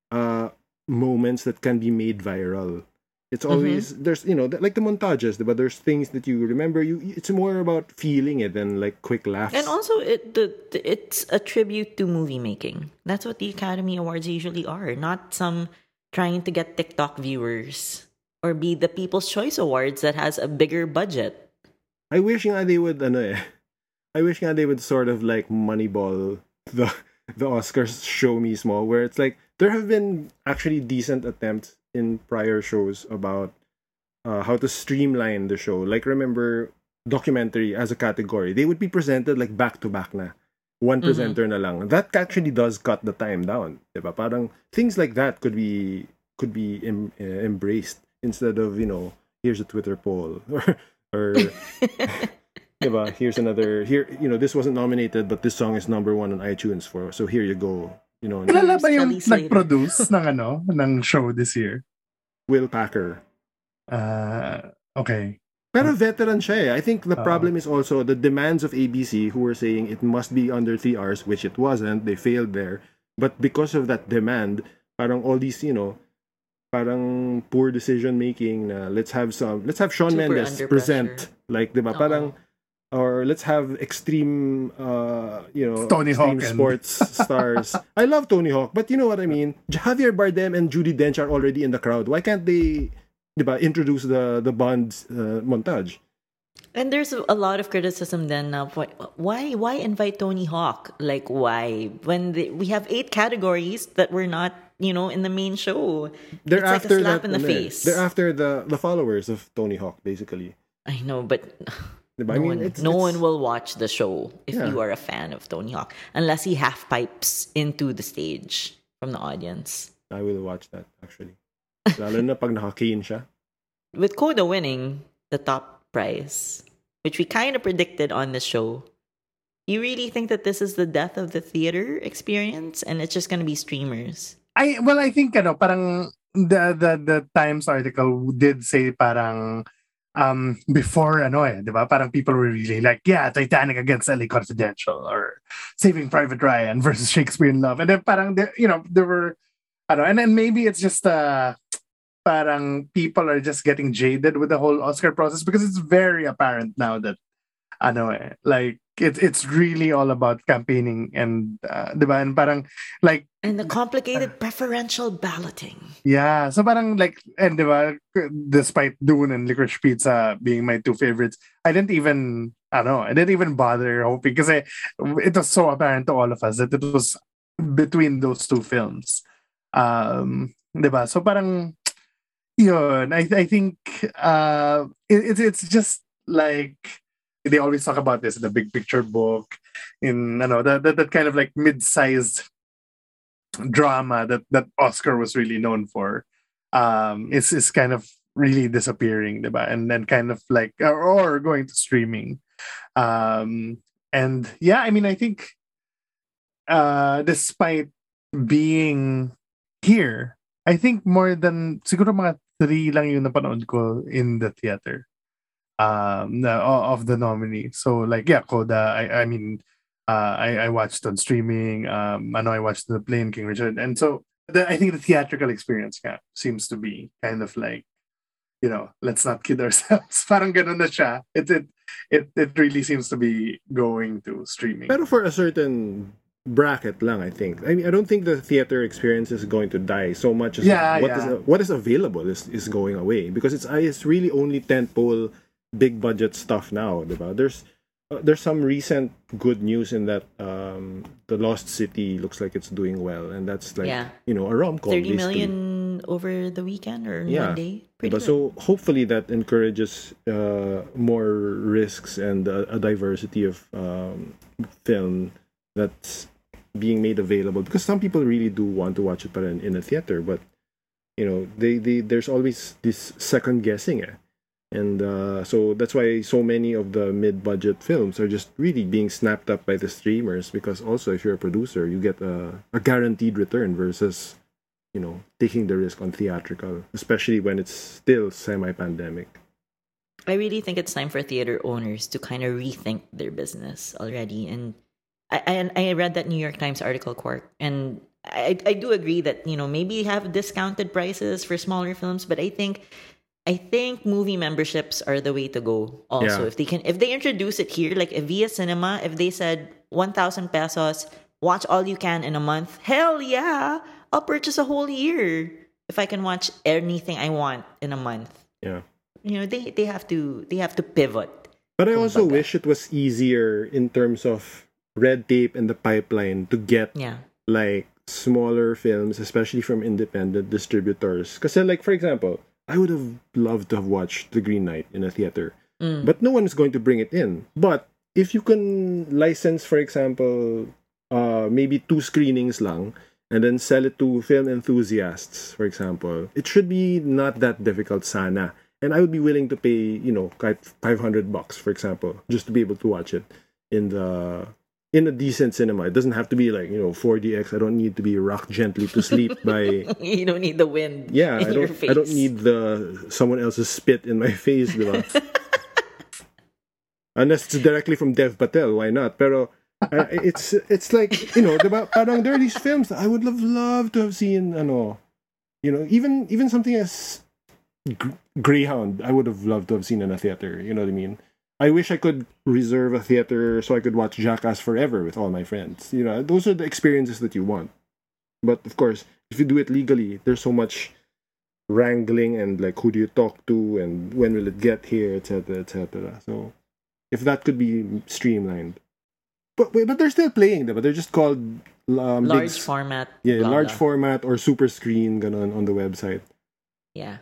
uh moments that can be made viral. It's always there's you know like the montages, but there's things that you remember. You it's more about feeling it than like quick laughs. And also, it the, the it's a tribute to movie making. That's what the Academy Awards usually are, not some trying to get TikTok viewers or be the People's Choice Awards that has a bigger budget. I wish nga they would ano eh. I wish nga they would sort of like moneyball the the Oscars show me small where it's like there have been actually decent attempts in prior shows about uh, how to streamline the show. Like remember documentary as a category, they would be presented like back to back na. One presenter na lang. That actually does cut the time down. Diba? Parang things like that could be could be em- uh, embraced instead of, you know, here's a Twitter poll or or diba? here's another here you know this wasn't nominated but this song is number one on iTunes for so here you go you know Kilala ba yung nag-produce ng ano, ng show this year? Will Packer Uh, okay. Pero veteran siya eh. I think the Oo. problem is also the demands of ABC who were saying it must be under three hours, which it wasn't. They failed there. But because of that demand, parang all these, you know, parang poor decision making na let's have some, let's have Sean Super Mendes present. pressure. Like, di ba? Parang, or let's have extreme, uh, you know, Tony extreme Hawk and- sports stars. I love Tony Hawk, but you know what I mean? Javier Bardem and Judi Dench are already in the crowd. Why can't they, di ba, introduce the, the Bond uh, montage? And there's a lot of criticism then now. Why, why, why invite Tony Hawk? Like, why? When the, we have eight categories that were not, you know, in the main show. They're it's like after a slap that, in the face. They're after the the followers of Tony Hawk, basically. I know, but Diba? I no, mean, one, it's- no it's- one will watch the show if Yeah. you are a fan of Tony Hawk unless he half pipes into the stage from the audience. I will watch that actually. Lalo na pag naka-cane siya. With Coda winning the top prize, which we kind of predicted on the show, you really think that this is the death of the theater experience and it's just going to be streamers? I well, I think ano, parang the the the Times article did say parang um before ano eh, 'di ba? Parang people were really like, yeah, Titanic against LA Confidential or Saving Private Ryan versus Shakespeare in Love. And then parang you know, there were ano, and then maybe it's just uh parang people are just getting jaded with the whole Oscar process because it's very apparent now that ano eh, like it, it's really all about campaigning and uh, 'di ba? And parang like And the complicated preferential balloting. Yeah, so parang like, and diba, despite Dune and Licorice Pizza being my two favorites, I didn't even, I don't know, I didn't even bother hoping because it was so apparent to all of us that it was between those two films. Um, diba? So parang, yun, I, I think uh, it, it's it's just like, they always talk about this in the big picture book, in, ano, that, that, that kind of like mid-sized drama that that Oscar was really known for. Um is is kind of really disappearing diba? and then kind of like or, or going to streaming. Um and yeah i mean i think uh despite being here i think more than siguro mga three lang yung napanood ko in the theater um na, of the nominee so like yeah Coda I I mean uh, I, I watched on streaming. Um, I know I watched the plane King Richard, and so the, I think the theatrical experience yeah, seems to be kind of like, you know, let's not kid ourselves. Parang ganun na siya. It, it it it really seems to be going to streaming. Pero for a certain bracket lang, I think. I mean, I don't think the theater experience is going to die so much as Yeah, what yeah. is what is available is, is going away because it's it's really only tentpole big budget stuff now, diba? There's uh, there's some recent good news in that um, the Lost City looks like it's doing well, and that's like Yeah. you know a rom com. 30 million over the weekend or Yeah. one day? Pretty But so hopefully that encourages uh, more risks and uh, a diversity of um, film that's being made available because some people really do want to watch it but in, in a theater but you know they, they there's always this second guessing eh. And uh, so that's why so many of the mid-budget films are just really being snapped up by the streamers because also if you're a producer you get a, a guaranteed return versus you know taking the risk on theatrical especially when it's still semi-pandemic I really think it's time for theater owners to kind of rethink their business already. And I, I, I read that New York Times article, Quark, and I, I do agree that you know maybe have discounted prices for smaller films, but I think I think movie memberships are the way to go. Also, Yeah. if they can, if they introduce it here, like via cinema, if they said one thousand pesos, watch all you can in a month, hell yeah, I'll purchase a whole year if I can watch anything I want in a month yeah you know they they have to they have to pivot But I also wish it was easier in terms of red tape and the pipeline to get Yeah. like smaller films, especially from independent distributors. Because, like, for example, I would have loved to have watched The Green Knight in a theater, Mm. but no one is going to bring it in. But if you can license, for example, uh, maybe two screenings lang, and then sell it to film enthusiasts, for example, it should be not that difficult, sana. And I would be willing to pay, you know, 500 bucks, for example, just to be able to watch it in the in a decent cinema. It doesn't have to be like, you know, 4DX. I don't need to be rocked gently to sleep by you don't need the wind Yeah, in I don't face. I don't need the someone else's spit in my face, diba? Unless it's directly from Dev Patel, why not? Pero uh, it's it's like, you know, diba? Parang there are these films that I would have loved to have seen ano, you know, even even something as Gr- Greyhound, I would have loved to have seen in a theater, you know what I mean? I wish I could reserve a theater so I could watch Jackass forever with all my friends. You know, those are the experiences that you want. But of course, if you do it legally, there's so much wrangling and like who do you talk to and when will it get here, etc., etc. So if that could be streamlined, but wait, but they're still playing, them, but they're just called um, large s- format. yeah, large format or super screen ganon on the website. Yeah.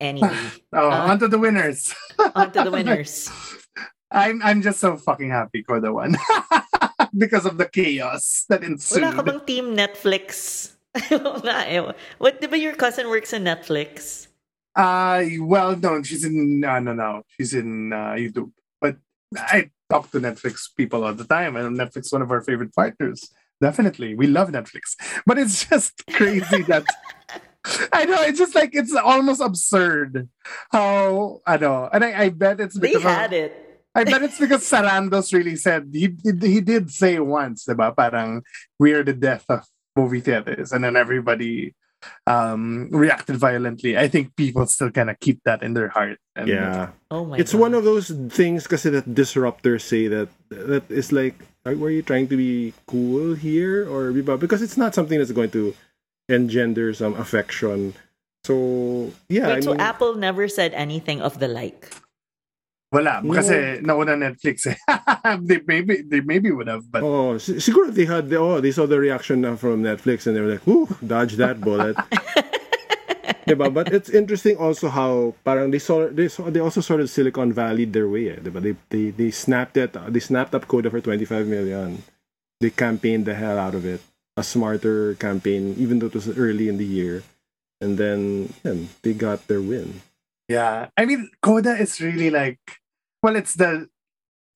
Anyway, Oh, Uh, onto the winners. on to the winners. I'm I'm just so fucking happy for the one because of the chaos that ensued. Wala ka bang team Netflix? What, di ba your cousin works in Netflix? Uh well, no, she's in no, no, no, she's in uh, YouTube. But I talk to Netflix people all the time, and Netflix is one of our favorite partners. Definitely, we love Netflix. But it's just crazy that I know it's just like it's almost absurd how I know, and I, I bet it's They because of- had it. I bet it's because Sarandos really said he did, he did say once, diba? Parang we're the death of movie theaters, and then everybody um reacted violently. I think people still kind of keep that in their heart. And Yeah. Oh my it's God. one of those things because that disruptors say that that is like are, were you trying to be cool here or diba? because it's not something that's going to engender some affection so yeah Wait, I so mean, Apple never said anything of the like. Wala, No. kasi nauna Netflix eh. they maybe they maybe would have, but oh si- siguro they had the, oh they saw the reaction from Netflix and they were like whoo dodge that bullet diba? but it's interesting also how parang they saw they saw, they also sort of Silicon Valley their way eh, diba? they, they they snapped it they snapped up Coda for 25 million they campaigned the hell out of it a smarter campaign even though it was early in the year and then yeah, they got their win yeah. I mean, Coda is really like, well, it's the,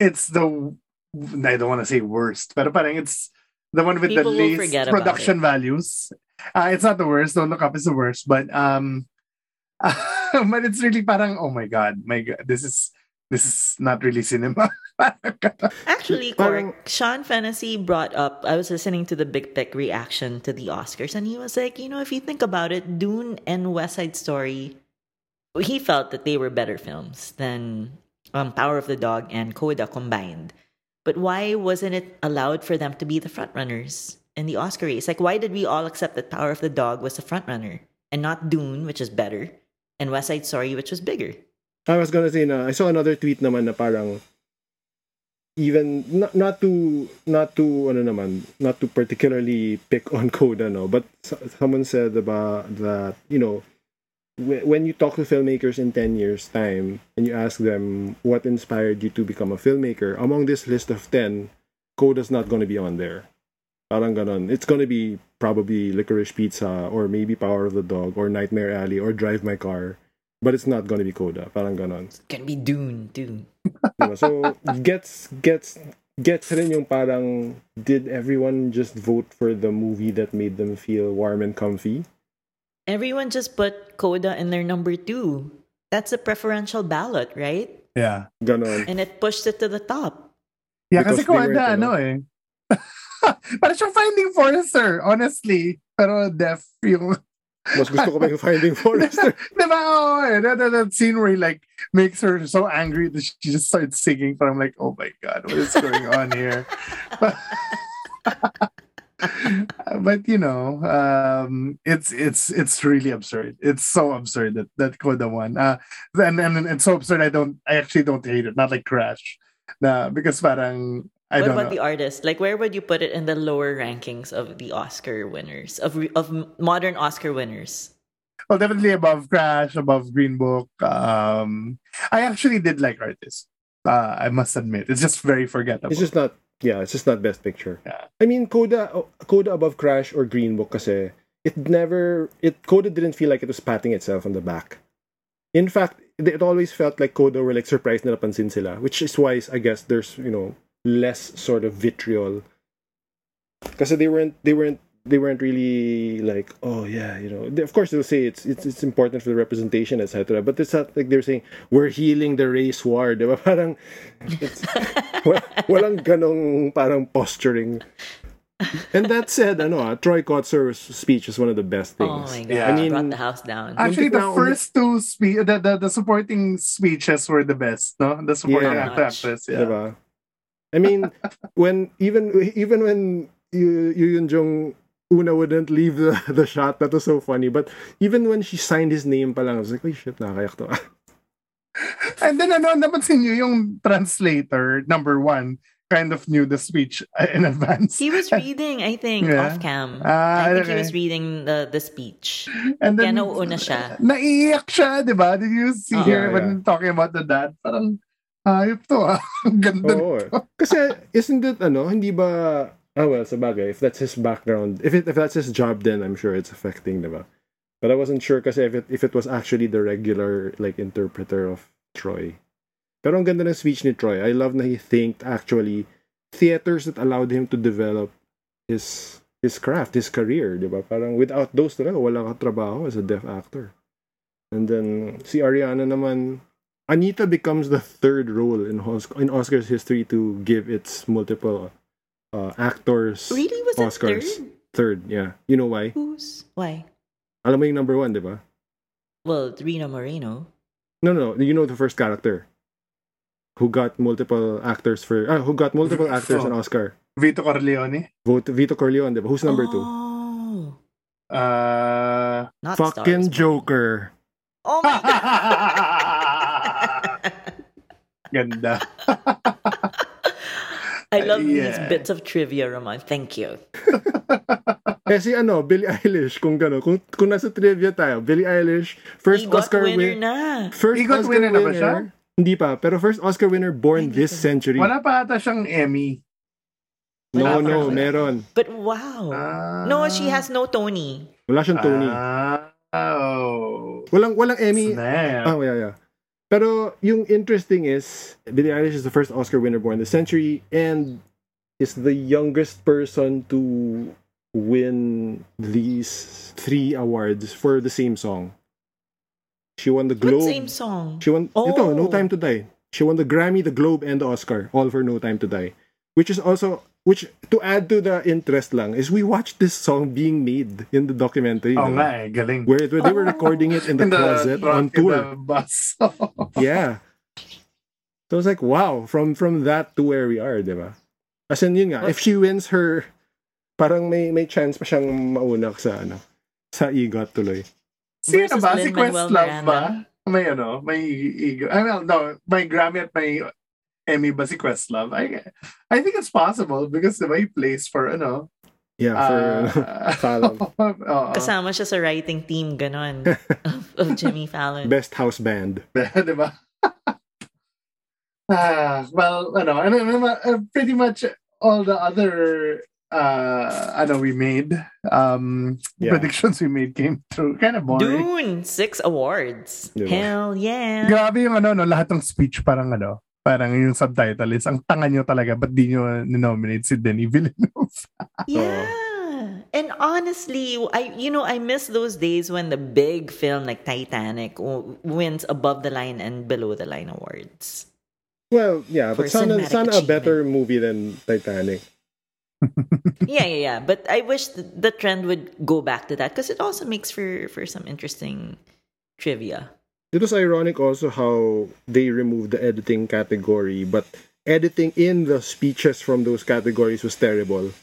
it's the, I don't want to say worst, but parang it's the one with People the least production values. Uh, it's not the worst. Don't look up. It's the worst, but um, but it's really parang oh my god, my god, this is this is not really cinema. Actually, Quark, Sean Fennessey brought up, I was listening to the Big Tech reaction to the Oscars, and he was like, you know, if you think about it, Dune and West Side Story, he felt that they were better films than um, Power of the Dog and Coda combined. But why wasn't it allowed for them to be the frontrunners in the Oscar race? Like, why did we all accept that Power of the Dog was the frontrunner and not Dune, which is better, and West Side Story, which was bigger? I was gonna say na I saw another tweet naman na parang even not not to not to ano naman not to particularly pick on Coda no? But someone said about that you know wh- when you talk to filmmakers in 10 years time and you ask them what inspired you to become a filmmaker? Among this list of 10 Coda's not going to be on there. Parang ganon. It's going to be probably Licorice Pizza or maybe Power of the Dog or Nightmare Alley or Drive My Car but it's not going to be Coda parang ganon It's gonna be Dune, Dune. Diba? So gets gets gets rin yung parang did everyone just vote for the movie that made them feel warm and comfy? Everyone just put Coda in their number two. That's a preferential ballot, right? yeah, Ganon. And it pushed it to the top. yeah, Because kasi they weren't, Coda ano eh. Parang siyang Finding Forrester, honestly. Pero deaf yung Mas gusto ko pa yung Finding Forrester. Diba? Oh, eh. that, that, that scene where he like makes her so angry that she just starts singing. But I'm like, oh my god, what is going on here? but you know, um, it's it's it's really absurd. It's so absurd that that Coda won. Uh, and and it's so absurd. I don't. I actually don't hate it. Not like Crash, na because parang I what don't about know. the artist? Like, where would you put it in the lower rankings of the Oscar winners of of modern Oscar winners? Well, definitely above Crash, above Green Book. Um, I actually did like artists. Uh, I must admit, it's just very forgettable. It's just not. Yeah, it's just not best picture. Yeah. I mean, Coda, Coda above Crash or Green Book, kasi it never. It Coda didn't feel like it was patting itself on the back. In fact, it it always felt like Coda were like surprised na napansin sila, which is why I guess there's you know less sort of vitriol. Kasi they weren't they weren't they weren't really like oh yeah you know They- of course they'll say it's it's it's important for the representation etc but it's not like they're saying we're healing the race war diba parang it's, wa- walang ganong parang posturing and that said ano ah, Troy Kotsur's speech is one of the best Oh things my god! Yeah. I mean brought the house down. Actually, Muntik the na ako- first two spe- the, the the supporting speeches were the best, no? The supporting Yeah. actor actress, yeah. Diba? I mean, when even even when you you Yun Jong Una wouldn't leave the, the shot, that was so funny. But even when she signed his name pa lang, I was like, oh shit, nakakayak to. And then ano, napansin niyo yung translator number one kind of knew the speech in advance. He was reading, I think, Yeah. off cam. Ah, I think he okay. was reading the the speech. And Kaya then nauuna siya. naiiyak siya, di ba? Did you see Oh. her Yeah, when talking about the dad? Parang hayop to ah. Ang ganda. Oo. eh. Kasi, isn't it, ano, hindi ba, ah well, sa bagay, if that's his background, if it, if that's his job, then I'm sure it's affecting, diba? But I wasn't sure kasi if it, if it was actually the regular, like, interpreter of Troy. Pero ang ganda ng speech ni Troy. I love na he thanked, actually, theaters that allowed him to develop his his craft, his career, di ba? Parang without those talaga, wala ka trabaho as a deaf actor. And then, si Ariana naman, Anita becomes the third role in, Os- in Oscars history to give its multiple uh, actors Really, was it Oscars. third? Third, yeah. You know why? Who's why? Alam mo yung number one, di ba? Well, Rita Moreno. No, no, you know the first character who got multiple actors for ah, who got multiple actors Oh. an Oscar. Vito Corleone. Vote Vito Corleone, di ba? Who's number two? Oh, Uh, not Fucking. Joker. Oh my god! ganda. I love these Yeah. bits of trivia, Ramon. Thank you. Eh si ano, Billie Eilish, kung gano, kung, kung nasa trivia tayo, Billie Eilish, first Egot Oscar winner win, na. first Egot Oscar winner na ba winner, siya? Hindi pa, pero first Oscar winner born this pa. century. Wala pa ata siyang Emmy. No, Wala no, meron. But wow. Ah. no, she has no Tony. Wala siyang Tony. Ah, oh. walang walang Emmy. Snap. Oh, yeah, yeah. Pero yung interesting is, Billie Eilish is the first Oscar winner born this century and is the youngest person to win these three awards for the same song. She won the What Globe. same song? She won ito, No Oh. Time to Die. She won the Grammy, the Globe, and the Oscar, all for No Time to Die. Which is also which to add to the interest lang is we watched this song being made in the documentary. Diba? nga eh, galing. Where, where they were recording it in the, closet on in tour. the bus. Yeah. So it's like wow, from from that to where we are, di ba? As in yun nga, if she wins her parang may may chance pa siyang mauna sa ano sa EGOT tuloy. Sino ba? Si Questlove ba? May ano, may ego. I mean, no, may Grammy at may Emmy ba si Questlove? I, I think it's possible because diba he plays for ano. Yeah, for uh, Fallon. Oo. Kasama siya sa writing team, ganon, of, of Jimmy Fallon. Best house band. diba? ah, well, ano, ano, ano, uh, pretty much all the other uh, ano we made, um, Yeah. predictions we made came true. Kind of boring. Dune, six awards. Diba? Hell yeah. Grabe yung ano, no, lahat ng speech parang ano, parang yung subtitle is, ang tanga nyo talaga, ba't di nyo nominate si Denis Villeneuve? Yeah. And honestly, I you know I miss those days when the big film like Titanic wins above the line and below the line awards. Well, yeah, but sana, cinematic sana a better movie than Titanic. yeah, yeah, yeah. But I wish th- the trend would go back to that because it also makes for for some interesting trivia. It was ironic also how they removed the editing category, but editing in the speeches from those categories was terrible.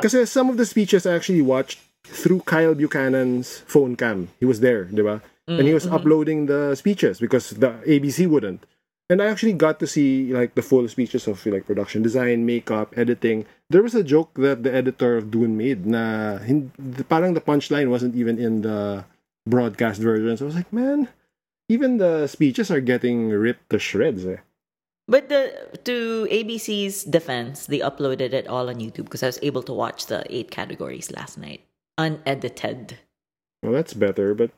Kasi some of the speeches I actually watched through Kyle Buchanan's phone cam. He was there, di ba? And he mm, was mm-hmm. uploading the speeches because the ABC wouldn't. And I actually got to see like the full speeches of like production design, makeup, editing. There was a joke that the editor of Dune made na parang the punchline wasn't even in the broadcast versions. I was like, man, even the speeches are getting ripped to shreds. Eh. But the to ABC's defense, they uploaded it all on YouTube because I was able to watch the eight categories last night, unedited. Well, that's better, but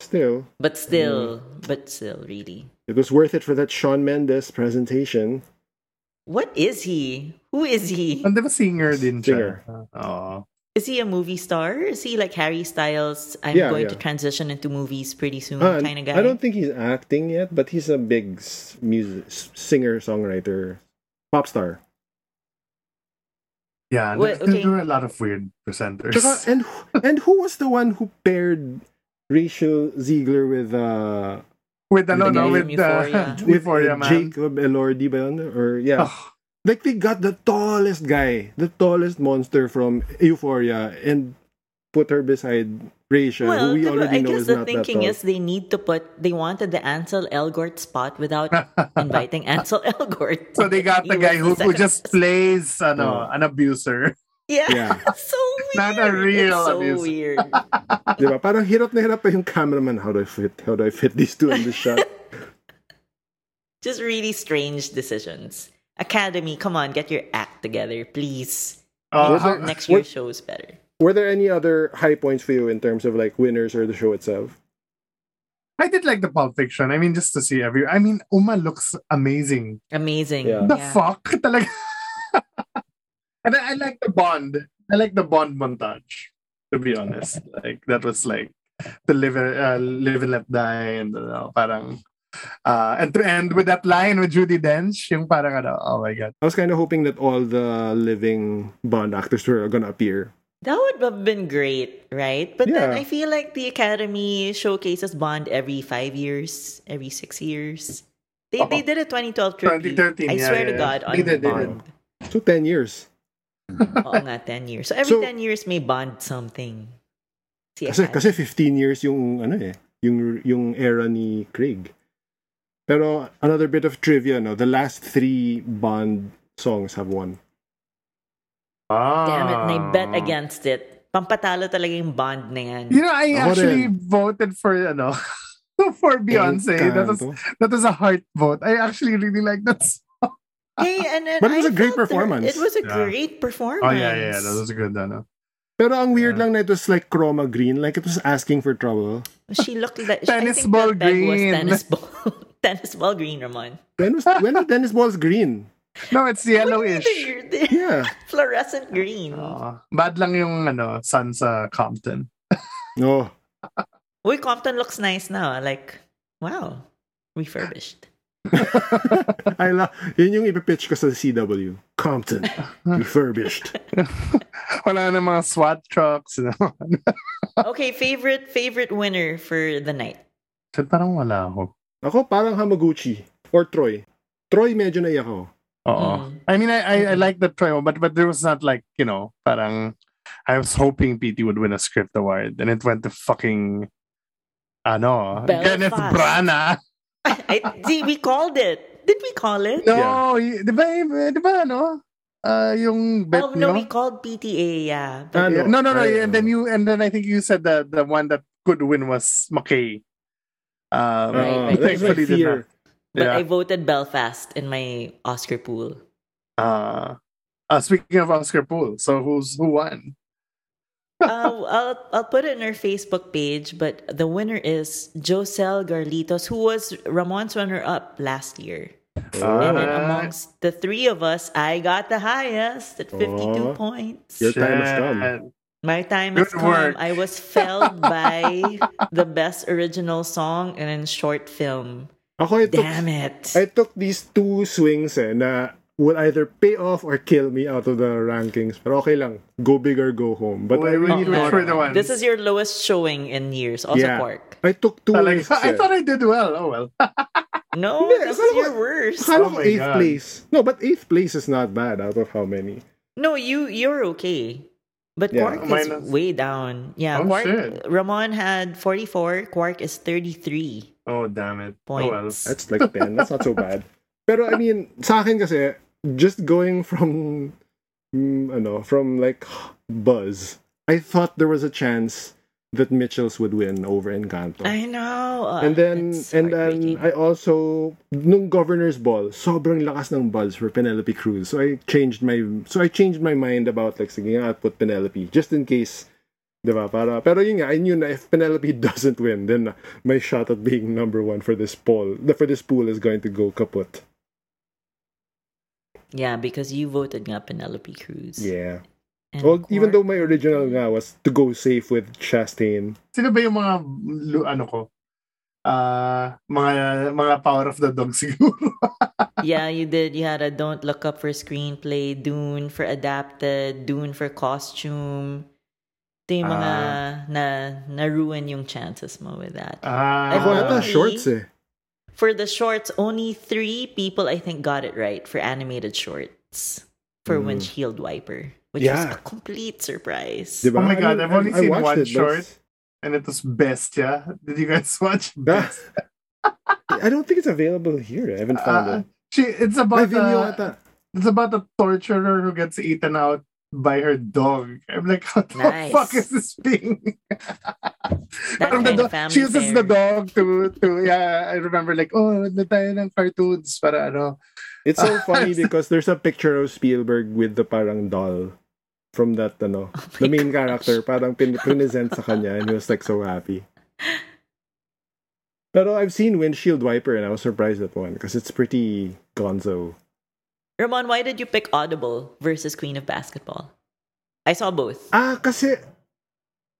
still, But still, but still, really, it was worth it for that Shawn Mendes presentation. what is he? Who is he? Ang diba singer din siya? Singer. Oo. Is he a movie star? Is he like Harry Styles? I'm Yeah, going yeah. to transition into movies pretty soon, Ah, kind of guy. I don't think he's acting yet, but he's a big music singer songwriter, pop star. Yeah, Wait, there, okay. there were a lot of weird presenters. Tsaka, and and who was the one who paired Rachel Zegler with uh with ano, the no, guy with from uh, with Euphoria, uh, man. Jacob Elordi ba yun? or yeah. Oh, Like they got the tallest guy, the tallest monster from Euphoria and put her beside Rachel, Well, who we already I know is not that I guess the thinking is they need to put. They wanted the Ansel Elgort spot without inviting Ansel Elgort. so they got the guy who, the who just plays ano, Oh. an abuser. yeah, Yeah. so weird. Not a real it's so abuse. weird. Diba? Parang hirap na hirap pa yung cameraman. How do I fit? How do I fit these two in the shot? Just really strange decisions. Academy, come on, get your act together, please. Oh, Make how- next what- year's shows better. Were there any other high points for you in terms of like winners or the show itself? I did like the Pulp Fiction. I mean, just to see every. I mean, Uma looks amazing. Amazing. Yeah. The Yeah. fuck, talaga. and I, I like the Bond. I like the Bond montage. To be honest, like that was like the live, uh, live and let die, and uh, parang. Uh, and to end with that line with Judi Dench, yung parang ano, oh my god. I was kind of hoping that all the living Bond actors were gonna appear. That would have been great, right? But then I feel like the Academy showcases Bond every five years, every six years. They, they did a 2012 tribute. 2013, I yeah, swear to yeah. God, on They did, they Bond. So ten years. Oo nga, 10 years. So every So- 10 years may Bond something. Si Kasi Academy. kasi 15 years yung ano eh, yung yung era ni Craig. Pero another bit of trivia, no, the last three Bond songs have won. Ah. Damn it, and I bet against it. Pampatalo talaga yung Bond na yan. You know, I Ako actually rin. voted for ano for Beyonce. That was that was a heart vote. I actually really like that. song. Hey, and, and But it was I a great felt there- performance. It was a Yeah. great performance. Oh yeah, yeah, that was a good ano. Pero ang weird Yeah. lang na it was like chroma green, like it was asking for trouble. She looked like Tennis I think ball the peg was green. tennis ball. tennis ball green, Ramon. When was when was tennis balls green? No, it's yellowish. They're, they're Yeah. fluorescent green. Oh, bad lang yung ano, sun sa Compton. No. Uy, Compton looks nice now. Ah. Like, wow, refurbished. I love yun yung ipipitch ko sa CW. Compton. Refurbished. Wala na mga SWAT trucks. Okay, favorite favorite winner for the night. so, parang wala ako. Ako parang Hamaguchi or Troy. Troy medyo naiyak ako. Oo. Mm. I mean, I, I, I like the trial, but but there was not like, you know, parang I was hoping PT would win a script award and it went to fucking ano, Belfast. Kenneth Branagh. I see we called it. Did we call it? No, y- di ba, di ba, ano? Uh, yung bet oh no, nyo? we called PTA. Yeah, Ah, Yeah, no, no, no. I- And then you, and then I think you said that the one that could win was McKay. Um, Right, Uh, right. thankfully did not. but Yeah. I voted Belfast in my Oscar pool. Uh, uh, speaking of Oscar Pool, so who's who won? uh, I'll I'll put it in our Facebook page, but the winner is Josel Garlitos, who was Ramon's runner-up last year. And then amongst the three of us, I got the highest at 52 Oh. points. Your time has come. Shit. My time has Good come. I was felled by the best original song and in short film. Ako I took, Damn it. I took these two swings eh, na will either pay off or kill me out of the rankings. Pero okay lang. Go big or go home. But I really which, which thought, were the ones? This is your lowest showing in years. Also, Yeah. Quark. I took two Talaga. risks I thought I did well. Oh well. No, Hindi, this is your worst. Akala Oh my eighth God. place. No, but eighth place is not bad out of how many? No, you you're okay. But Yeah, Quark is way down. Yeah, Oh, Quark shit. Ramon had 44, Quark is 33 Oh, damn it. Oh, well. points. That's like 10. That's not so bad. Pero I mean, sa akin kasi, just going from, mm, ano, from like buzz, I thought there was a chance that Mitchells would win over Encanto. I know. uh, and then, and then. I also, nung Governor's Ball, sobrang lakas ng buzz for Penelope Cruz. So I changed my, so I changed my mind about like, sige I'll put Penelope, just in case, diba, para, pero yun nga, I knew na if Penelope doesn't win, then my shot at being number one for this poll, for this pool is going to go kaput. yeah, because you voted nga Penelope Cruz. Yeah. And Well, even though my original nga was to go safe with Chastain. Sino ba yung mga, ano ko? Ah, mga mga power of the dog siguro. yeah, you did. You had a Don't Look Up for screenplay, Dune for adapted, Dune for costume. Ito yung mga Ah. na, na-ruin yung chances mo with that. Ah, Ako ata shorts eh. For the shorts, only three people I think got it right for animated shorts for Mm. Windshield Wiper, which Yeah. was a complete surprise. Diba? Oh my God, I've only I- I seen watched one it, but short. and it was Bestia. Did you guys watch Bestia? I don't think it's available here. I haven't found Uh, it. she, it's about Vimeo a, it's about a torturer who gets eaten out by her dog. I'm like, what the Nice. fuck is this thing? That Parang the kind of family she uses the dog to to yeah. I remember like oh na tayo ng cartoons para ano. It's so funny because there's a picture of Spielberg with the parang doll from that, ano, Oh the main character, parang pin present sa kanya and he was like so happy. Pero I've seen Windshield Wiper and I was surprised at one because it's pretty gonzo. Ramon, why did you pick Audible versus Queen of Basketball? I saw both. Ah, kasi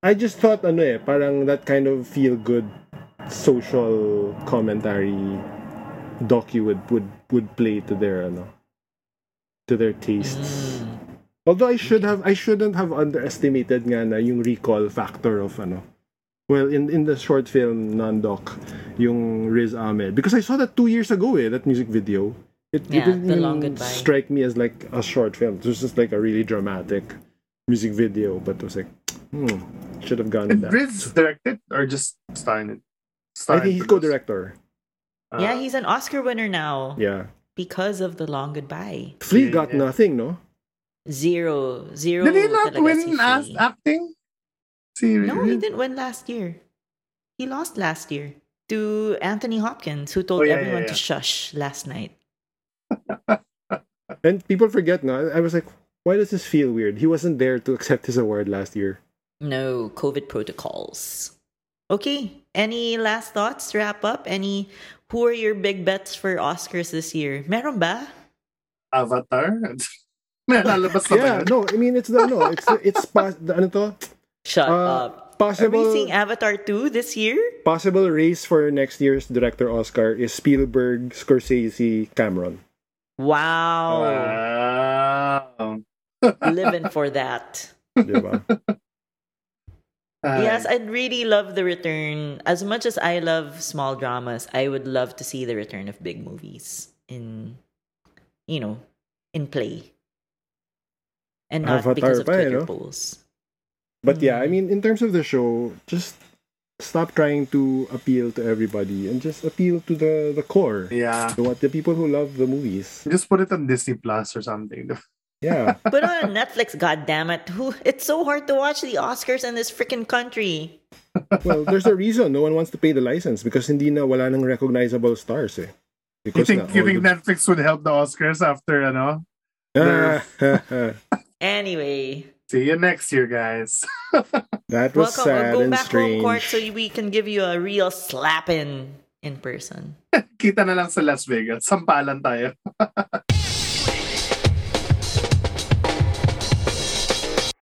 I just thought ano eh, parang that kind of feel good social commentary docu would would would play to their ano to their tastes. Mm. Although I should have I shouldn't have underestimated nga na yung recall factor of ano. Well, in in the short film non-doc, yung Riz Ahmed because I saw that two years ago eh, that music video. It, Yeah, it didn't The even Long Goodbye. strike me as like a short film. It was just like a really dramatic music video, but it was like, hmm, should have gone with Did that. Riz direct it or just starring it? I think he's co-director. Ah. yeah, he's an Oscar winner now Yeah, because of The Long Goodbye. Flee Yeah, got yeah. nothing, no? Zero. Zero. Did he not win si as Flee. acting? Si No, he didn't win last year. He lost last year to Anthony Hopkins, who Oh, told yeah, everyone yeah, to shush last night. And people forget, now. I was like, why does this feel weird? He wasn't there to accept his award last year. No COVID protocols. Okay. Any last thoughts to wrap up? Any who are your big bets for Oscars this year? Meron ba? Avatar? May lalabas na ba Yeah, no, I mean it's the no, it's it's pos- ano to? Shut Uh, up. Are possible we seeing Avatar 2 this year? possible race for next year's director Oscar is Spielberg, Scorsese, Cameron. Wow. Wow. Living for that. Diba? Yes, I'd really love the return. As much as I love small dramas, I would love to see the return of big movies in, you know, in play. And not Avatar because of pa eh, Twitter no? polls. But yeah. I mean in terms of the show, just stop trying to appeal to everybody and just appeal to the the core. Yeah. The what the people who love the movies. Just put it on Disney Plus or something. Yeah. Put on Netflix, goddammit. Who it's so hard to watch the Oscars in this freaking country. well, there's a reason no one wants to pay the license because hindi na wala nang recognizable stars eh. You think na you think the- Netflix would help the Oscars after you ano? Anyway, See you next year, guys. that was welcome. sad We'll go and back home court so we can give you a real slap in in person. Kita na lang sa Las Vegas. Sampalan tayo.